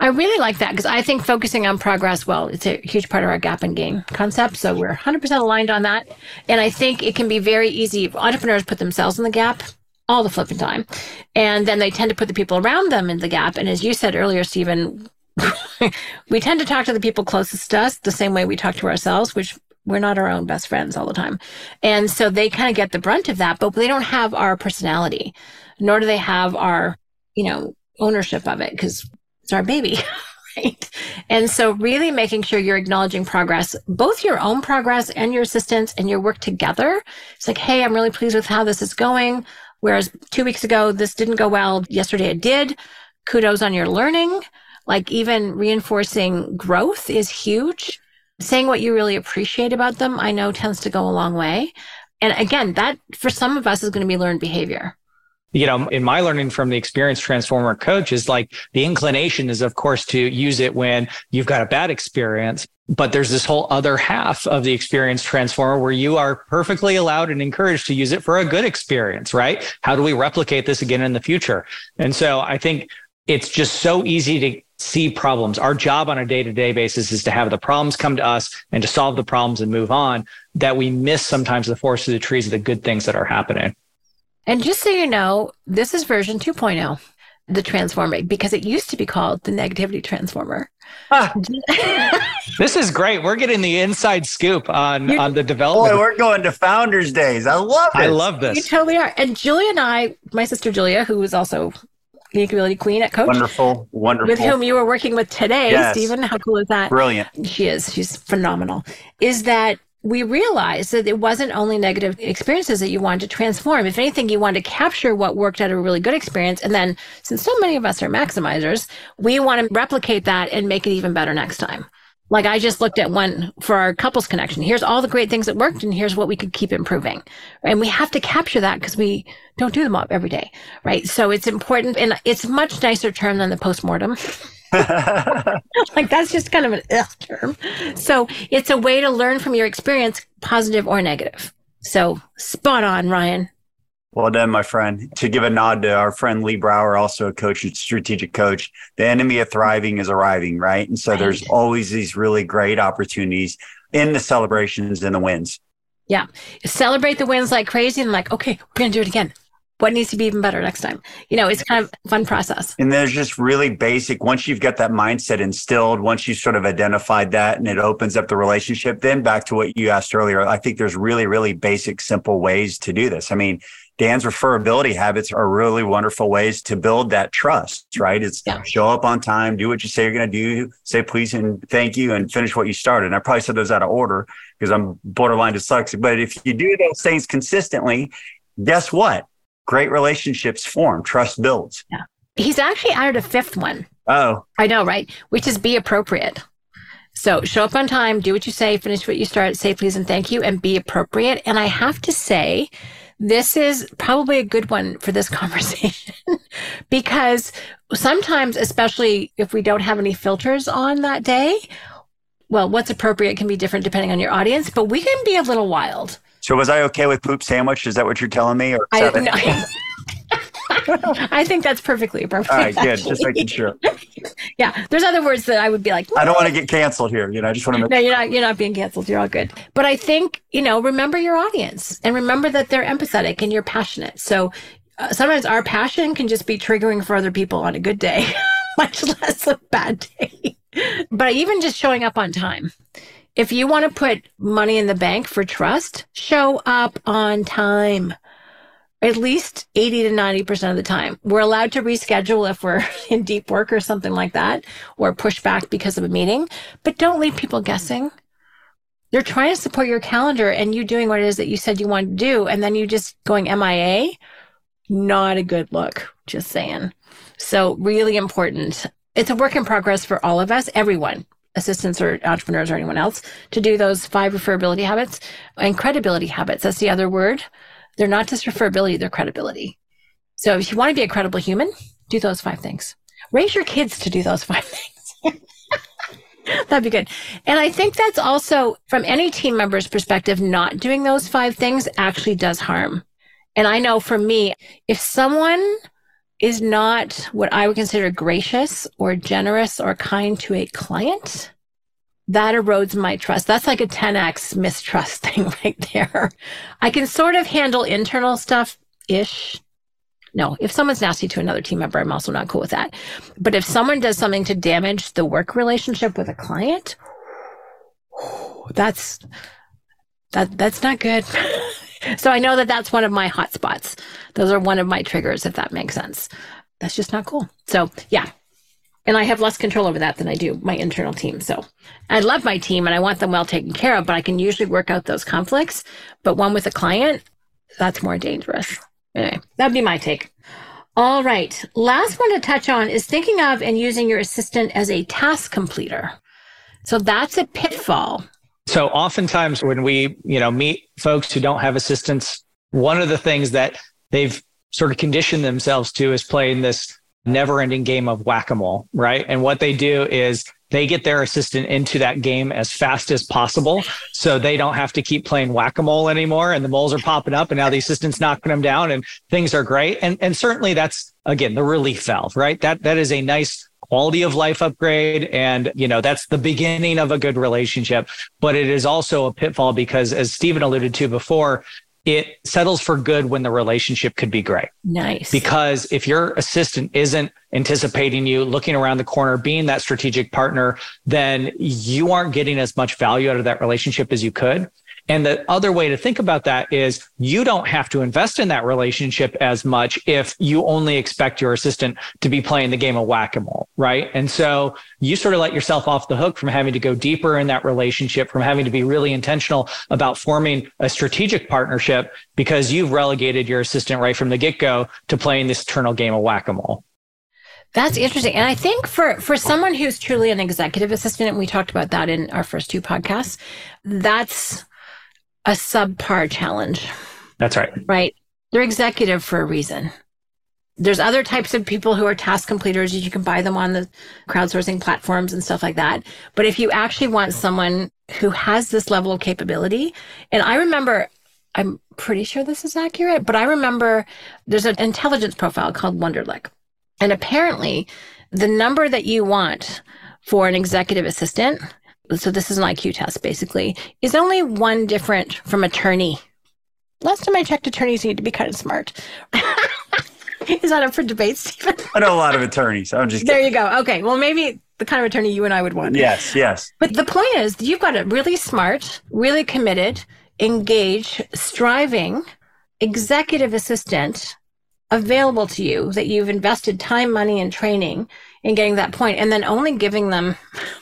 I really like that because I think focusing on progress, well, it's a huge part of our gap and gain concept. So we're 100% aligned on that. And I think it can be very easy. Entrepreneurs put themselves in the gap all the flipping time. And then they tend to put the people around them in the gap. And as you said earlier, Steven, we tend to talk to the people closest to us the same way we talk to ourselves, which we're not our own best friends all the time. And so they kind of get the brunt of that, but they don't have our personality, nor do they have our, you know, ownership of it because it's our baby. Right. And so really making sure you're acknowledging progress, both your own progress and your assistance and your work together. It's like, Hey, I'm really pleased with how this is going. Whereas two weeks ago, this didn't go well. Yesterday it did. Kudos on your learning. Like even reinforcing growth is huge. Saying what you really appreciate about them, I know tends to go a long way. And again, that for some of us is going to be learned behavior you know, in my learning from the experienced transformer coach is like the inclination is, of course, to use it when you've got a bad experience. But there's this whole other half of the experienced transformer where you are perfectly allowed and encouraged to use it for a good experience, right? How do we replicate this again in the future? And so I think it's just so easy to see problems. Our job on a day to day basis is to have the problems come to us and to solve the problems and move on that we miss sometimes the forest of the trees of the good things that are happening. And just so you know, this is version 2.0, the transformer, because it used to be called the negativity transformer. Ah. this is great. We're getting the inside scoop on, on the development. Boy, we're going to founders days. I love it. I love this. You totally are. And Julia and I, my sister Julia, who is also Unique Ability Queen at Coach. Wonderful, wonderful. With whom you were working with today, yes. Steven. How cool is that? Brilliant. She is. She's phenomenal. Is that we realized that it wasn't only negative experiences that you wanted to transform. If anything, you wanted to capture what worked at a really good experience. And then since so many of us are maximizers, we want to replicate that and make it even better next time. Like I just looked at one for our couples connection. Here's all the great things that worked and here's what we could keep improving. And we have to capture that because we don't do them all every day. Right. So it's important and it's a much nicer term than the postmortem. like that's just kind of an ugh term. So it's a way to learn from your experience, positive or negative. So spot on, Ryan. Well done, my friend. To give a nod to our friend Lee Brower, also a coach, and strategic coach, the enemy of thriving is arriving, right? And so right. there's always these really great opportunities in the celebrations and the wins. Yeah. Celebrate the wins like crazy and like, okay, we're going to do it again what needs to be even better next time you know it's kind of fun process and there's just really basic once you've got that mindset instilled once you sort of identified that and it opens up the relationship then back to what you asked earlier i think there's really really basic simple ways to do this i mean dan's referability habits are really wonderful ways to build that trust right it's yeah. show up on time do what you say you're going to do say please and thank you and finish what you started and i probably said those out of order because i'm borderline dyslexic but if you do those things consistently guess what great relationships form, trust builds. Yeah. He's actually added a fifth one. Oh. I know, right? Which is be appropriate. So show up on time, do what you say, finish what you start, say please and thank you, and be appropriate. And I have to say, this is probably a good one for this conversation because sometimes, especially if we don't have any filters on that day, well, what's appropriate can be different depending on your audience, but we can be a little wild. So was I okay with poop sandwich? Is that what you're telling me? Or I, no, I think that's perfectly appropriate. All right, good. Actually. Just making sure. yeah, there's other words that I would be like. I don't want to get canceled here. You know, I just want to. Make- no, you're not. You're not being canceled. You're all good. But I think you know, remember your audience and remember that they're empathetic and you're passionate. So uh, sometimes our passion can just be triggering for other people on a good day, much less a bad day. but even just showing up on time if you want to put money in the bank for trust, show up on time. At least 80 to 90% of the time. We're allowed to reschedule if we're in deep work or something like that, or push back because of a meeting, but don't leave people guessing. You're trying to support your calendar and you doing what it is that you said you wanted to do, and then you just going MIA. Not a good look, just saying. So, really important. It's a work in progress for all of us, everyone, assistants or entrepreneurs or anyone else to do those five referability habits and credibility habits. That's the other word. They're not just referability, they're credibility. So if you want to be a credible human, do those five things. Raise your kids to do those five things. That'd be good. And I think that's also from any team member's perspective, not doing those five things actually does harm And I know for me, if someone is not what I would consider gracious or generous or kind to a client, that erodes my trust. That's like a 10x mistrust thing right there. I can sort of handle internal stuff ish. No, if someone's nasty to another team member, I'm also not cool with that. But if someone does something to damage the work relationship with a client, that's that that's not good. so I know that that's one of my hot spots. Those are one of my triggers, if that makes sense. That's just not cool. So yeah, and I have less control over that than I do my internal team. So I love my team and I want them well taken care of, but I can usually work out those conflicts. But one with a client, that's more dangerous. Anyway, that'd be my take. All right. Last one to touch on is thinking of and using your assistant as a task completer. So that's a pitfall. So oftentimes when we, you know, meet folks who don't have assistants, one of the things that they've sort of conditioned themselves to is playing this never ending game of whack a mole, right? And what they do is they get their assistant into that game as fast as possible so they don't have to keep playing whack a mole anymore. And the moles are popping up and now the assistant's knocking them down and things are great. And, and certainly that's, again, the relief valve, right? That, that is a nice quality of life upgrade. And, you know, that's the beginning of a good relationship. But it is also a pitfall because, as Steven alluded to before, it settles for good when the relationship could be great. Nice. Because if your assistant isn't anticipating you, looking around the corner, being that strategic partner, then you aren't getting as much value out of that relationship as you could. And the other way to think about that is you don't have to invest in that relationship as much if you only expect your assistant to be playing the game of whack a mole, right? And so you sort of let yourself off the hook from having to go deeper in that relationship, from having to be really intentional about forming a strategic partnership because you've relegated your assistant right from the get go to playing this eternal game of whack a mole. That's interesting. And I think for, for someone who's truly an executive assistant, and we talked about that in our first two podcasts, that's a subpar challenge. That's right. Right. They're executive for a reason. There's other types of people who are task completers. You can buy them on the crowdsourcing platforms and stuff like that. But if you actually want someone who has this level of capability, and I remember, I'm pretty sure this is accurate, but I remember there's an intelligence profile called Wonderlic. And apparently, the number that you want for an executive assistant so this is an IQ test basically, is only one different from attorney. Last time I checked, attorneys need to be kind of smart. is that up for debate, Steven? I know a lot of attorneys. I'm just there. You go. Okay. Well, maybe the kind of attorney you and I would want. Yes. Yes. But the point is, you've got a really smart, really committed, engaged, striving executive assistant available to you that you've invested time, money, and training in getting that point, and then only giving them,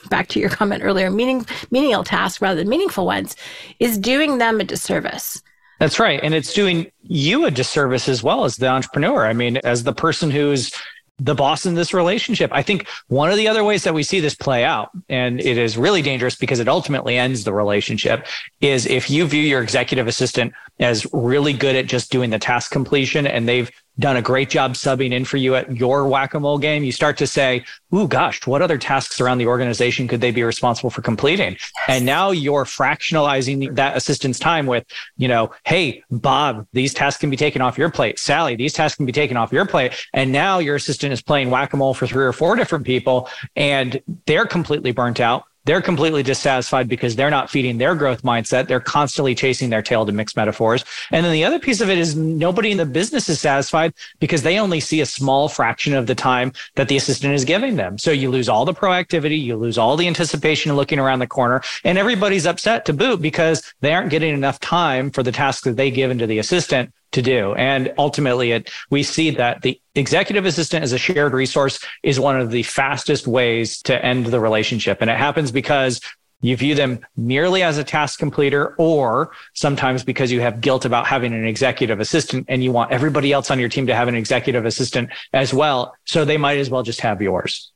back to your comment earlier, meaning menial tasks rather than meaningful ones, is doing them a disservice. That's right. And it's doing you a disservice as well as the entrepreneur. I mean, as the person who's the boss in this relationship. I think one of the other ways that we see this play out, and it is really dangerous because it ultimately ends the relationship, is if you view your executive assistant as really good at just doing the task completion and they've done a great job subbing in for you at your whack-a-mole game, you start to say, "Ooh, gosh, what other tasks around the organization could they be responsible for completing?" Yes. And now you're fractionalizing that assistant's time with, you know, "Hey, Bob, these tasks can be taken off your plate. Sally, these tasks can be taken off your plate." And now your assistant is playing whack-a-mole for three or four different people, and they're completely burnt out they're completely dissatisfied because they're not feeding their growth mindset. They're constantly chasing their tail to mix metaphors. And then the other piece of it is nobody in the business is satisfied because they only see a small fraction of the time that the assistant is giving them. So you lose all the proactivity, you lose all the anticipation looking around the corner, and everybody's upset to boot because they aren't getting enough time for the tasks that they give into the assistant to do. And ultimately, it we see that the executive assistant as a shared resource is one of the fastest ways to end the relationship. And it happens because you view them merely as a task completer, or sometimes because you have guilt about having an executive assistant and you want everybody else on your team to have an executive assistant as well. So they might as well just have yours.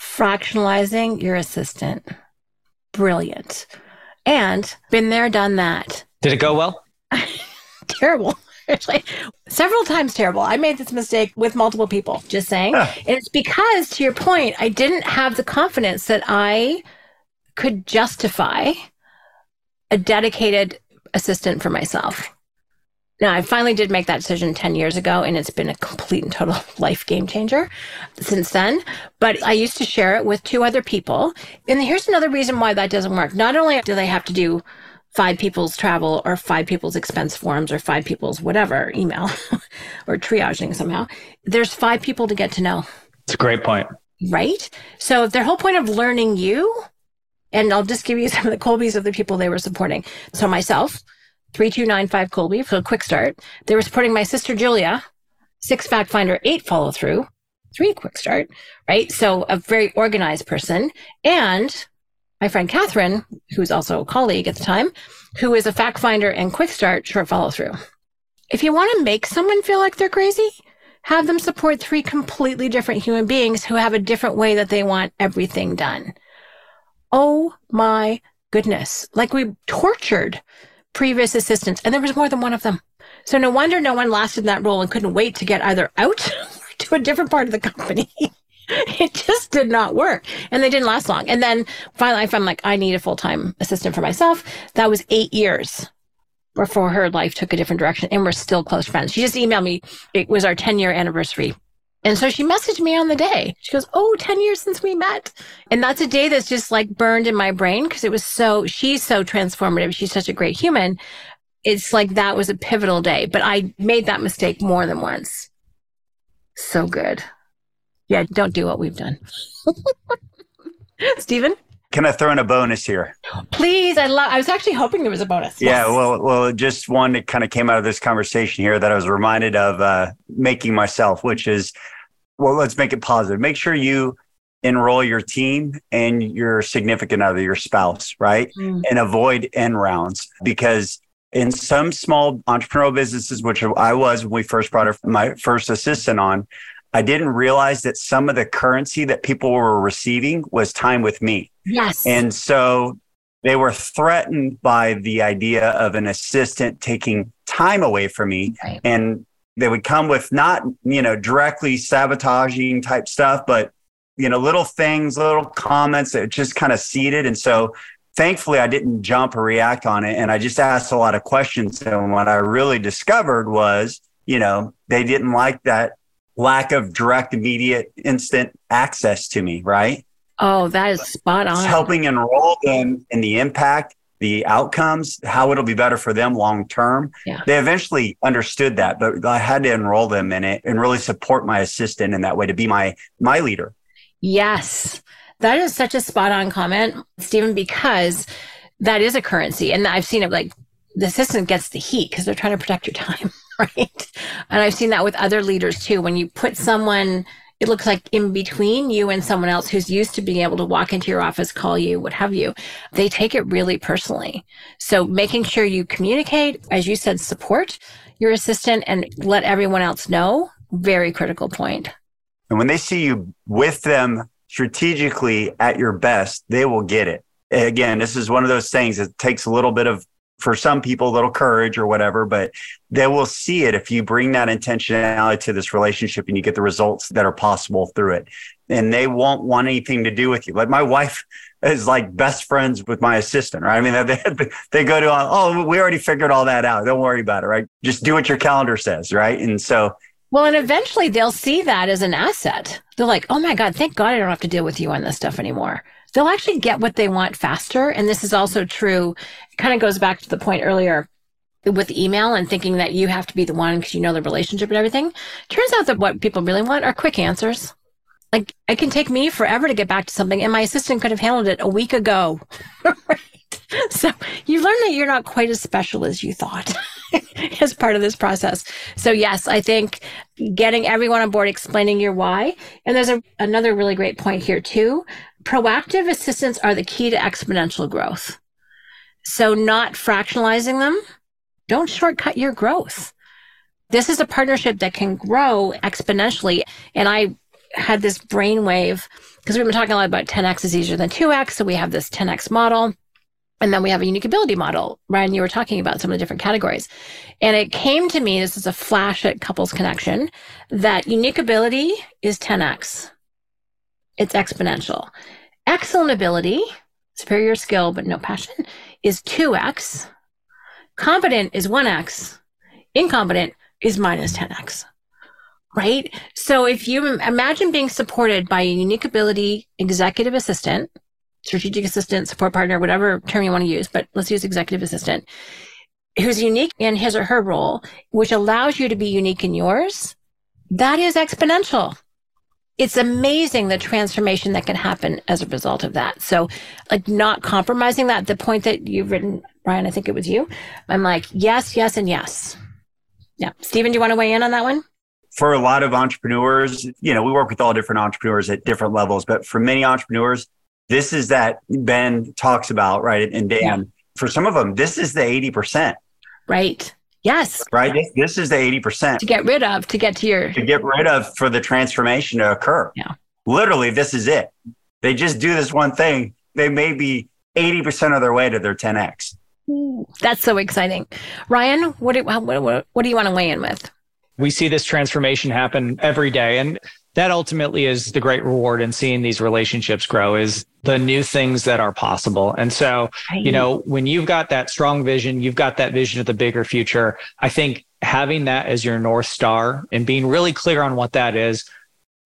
Fractionalizing your assistant. Brilliant. And been there, done that. Did it go well? terrible. Actually, several times terrible. I made this mistake with multiple people, just saying. Huh. And it's because, to your point, I didn't have the confidence that I could justify a dedicated assistant for myself. Now, I finally did make that decision 10 years ago, and it's been a complete and total life game changer since then. But I used to share it with two other people. And here's another reason why that doesn't work. Not only do they have to do five people's travel or five people's expense forms or five people's whatever email or triaging somehow, there's five people to get to know. It's a great point. Right? So, their whole point of learning you, and I'll just give you some of the Kolbes of the people they were supporting. So, myself, 3295 Kolbe for a quick start. They were supporting my sister Julia, six fact finder, eight follow through, three quick start, right? So a very organized person. And my friend Catherine, who's also a colleague at the time, who is a fact finder and quick start, short follow through. If you want to make someone feel like they're crazy, have them support three completely different human beings who have a different way that they want everything done. Oh my goodness. Like we tortured previous assistants, and there was more than one of them. So no wonder no one lasted in that role and couldn't wait to get either out to a different part of the company. it just did not work. And they didn't last long. And then finally I found like, I need a full-time assistant for myself. That was eight years before her life took a different direction and we're still close friends. She just emailed me. It was our 10 year anniversary and so she messaged me on the day. She goes, Oh, 10 years since we met. And that's a day that's just like burned in my brain because it was so, she's so transformative. She's such a great human. It's like that was a pivotal day, but I made that mistake more than once. So good. Yeah, don't do what we've done. Steven? Can I throw in a bonus here? Please, I love. I was actually hoping there was a bonus. Yeah, yes. well, well, just one that kind of came out of this conversation here that I was reminded of uh, making myself, which is well, let's make it positive. Make sure you enroll your team and your significant other, your spouse, right? Mm. And avoid end rounds because in some small entrepreneurial businesses, which I was when we first brought my first assistant on, I didn't realize that some of the currency that people were receiving was time with me. Yes. And so they were threatened by the idea of an assistant taking time away from me. Right. And they would come with not, you know, directly sabotaging type stuff, but, you know, little things, little comments that just kind of seeded. And so thankfully I didn't jump or react on it. And I just asked a lot of questions. And what I really discovered was, you know, they didn't like that lack of direct, immediate, instant access to me, right? Oh, that is spot on. It's helping enroll them in the impact the outcomes, how it'll be better for them long term. Yeah. They eventually understood that, but I had to enroll them in it and really support my assistant in that way to be my my leader. Yes. That is such a spot on comment, Steven, because that is a currency. And I've seen it like the assistant gets the heat because they're trying to protect your time, right? And I've seen that with other leaders too. When you put someone it looks like in between you and someone else who's used to being able to walk into your office, call you, what have you, they take it really personally. So making sure you communicate, as you said, support your assistant and let everyone else know, very critical point. And when they see you with them strategically at your best, they will get it. Again, this is one of those things that takes a little bit of for some people a little courage or whatever, but they will see it if you bring that intentionality to this relationship and you get the results that are possible through it. And they won't want anything to do with you. Like my wife is like best friends with my assistant, right? I mean, they, they go to, oh, we already figured all that out. Don't worry about it, right? Just do what your calendar says, right? And so well, and eventually they'll see that as an asset. They're like, oh my God, thank God I don't have to deal with you on this stuff anymore they'll actually get what they want faster. And this is also true. It kind of goes back to the point earlier with email and thinking that you have to be the one because you know the relationship and everything. Turns out that what people really want are quick answers. Like it can take me forever to get back to something, and my assistant could have handled it a week ago. right? So you learn that you're not quite as special as you thought as part of this process. So yes, I think getting everyone on board, explaining your why. And there's a, another really great point here too proactive assistants are the key to exponential growth. So not fractionalizing them, don't shortcut your growth. This is a partnership that can grow exponentially. And I had this brainwave because we've been talking a lot about 10x is easier than 2x. So we have this 10x model. And then we have a unique ability model. Ryan, you were talking about some of the different categories. And it came to me, this is a flash at Couples Connection, that unique ability is 10x it's exponential. Excellent ability, superior skill, but no passion, is 2x. Competent is 1x. incompetent is minus 10x. Right. So if you imagine being supported by a unique ability executive assistant, strategic assistant, support partner, whatever term you want to use, but let's use executive assistant, who's unique in his or her role, which allows you to be unique in yours, that is exponential. It's amazing the transformation that can happen as a result of that. So, like, not compromising that, the point that you've written, Brian, I think it was you. I'm like, yes, yes, and yes. Yeah. Steven, do you want to weigh in on that one? For a lot of entrepreneurs, you know, we work with all different entrepreneurs at different levels, but for many entrepreneurs, this is that Ben talks about, right? And Dan, yeah. for some of them, this is the 80%. Right. Yes. Right. This, this is the 80%. To get rid of, to get to your. To get rid of for the transformation to occur. Yeah. Literally, this is it. They just do this one thing. They may be 80% of their way to their 10X. That's so exciting. Ryan, what do, what, what, what do you want to weigh in with? We see this transformation happen every day. And that ultimately is the great reward in seeing these relationships grow is the new things that are possible. And so, you know, when you've got that strong vision, you've got that vision of the bigger future. I think having that as your North Star and being really clear on what that is,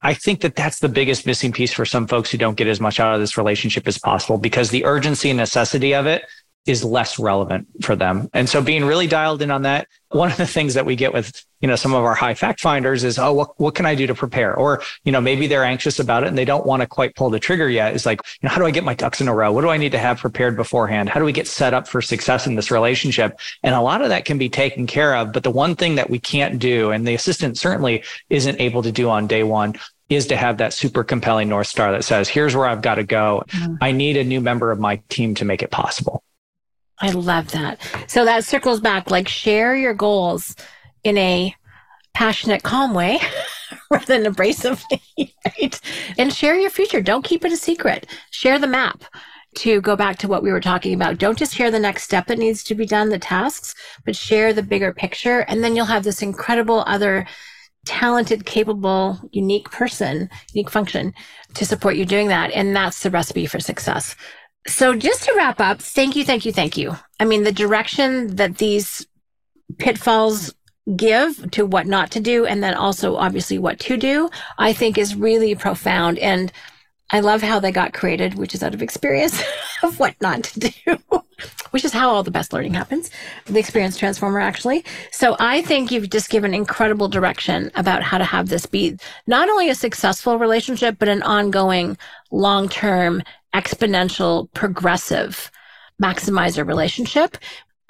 I think that that's the biggest missing piece for some folks who don't get as much out of this relationship as possible because the urgency and necessity of it is less relevant for them. And so being really dialed in on that, one of the things that we get with, you know, some of our high fact finders is, oh, what, what can I do to prepare? Or, you know, maybe they're anxious about it and they don't want to quite pull the trigger yet. It's like, you know, how do I get my ducks in a row? What do I need to have prepared beforehand? How do we get set up for success in this relationship? And a lot of that can be taken care of. But the one thing that we can't do, and the assistant certainly isn't able to do on day one, is to have that super compelling North Star that says, here's where I've got to go. Mm-hmm. I need a new member of my team to make it possible. I love that. So that circles back like share your goals in a passionate, calm way rather than abrasively, right? And share your future. Don't keep it a secret. Share the map to go back to what we were talking about. Don't just share the next step that needs to be done, the tasks, but share the bigger picture. And then you'll have this incredible other talented, capable, unique person, unique function to support you doing that. And that's the recipe for success. So just to wrap up, thank you, thank you, thank you. I mean, the direction that these pitfalls give to what not to do, and then also obviously what to do, I think is really profound. And I love how they got created, which is out of experience of what not to do, which is how all the best learning happens. The experience transformer, actually. So I think you've just given incredible direction about how to have this be not only a successful relationship, but an ongoing, long term, exponential, progressive maximizer relationship.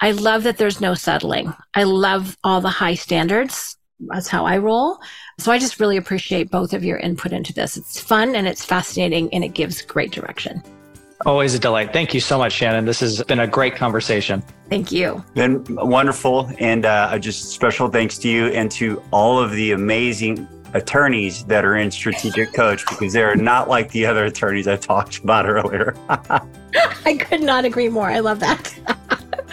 I love that there's no settling. I love all the high standards. That's how I roll. So I just really appreciate both of your input into this. It's fun and it's fascinating and it gives great direction. Always a delight. Thank you so much, Shannon. This has been a great conversation. Thank you. Been wonderful. And uh, just special thanks to you and to all of the amazing attorneys that are in strategic coach because they're not like the other attorneys I talked about earlier. I could not agree more. I love that.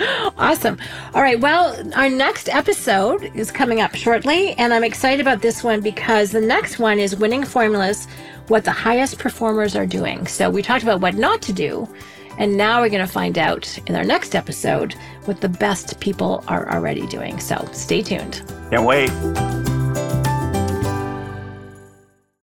awesome. All right. Well, our next episode is coming up shortly, and I'm excited about this one because the next one is winning formulas, what the highest performers are doing. So we talked about what not to do. And now we're going to find out in our next episode what the best people are already doing. So stay tuned. Can't wait.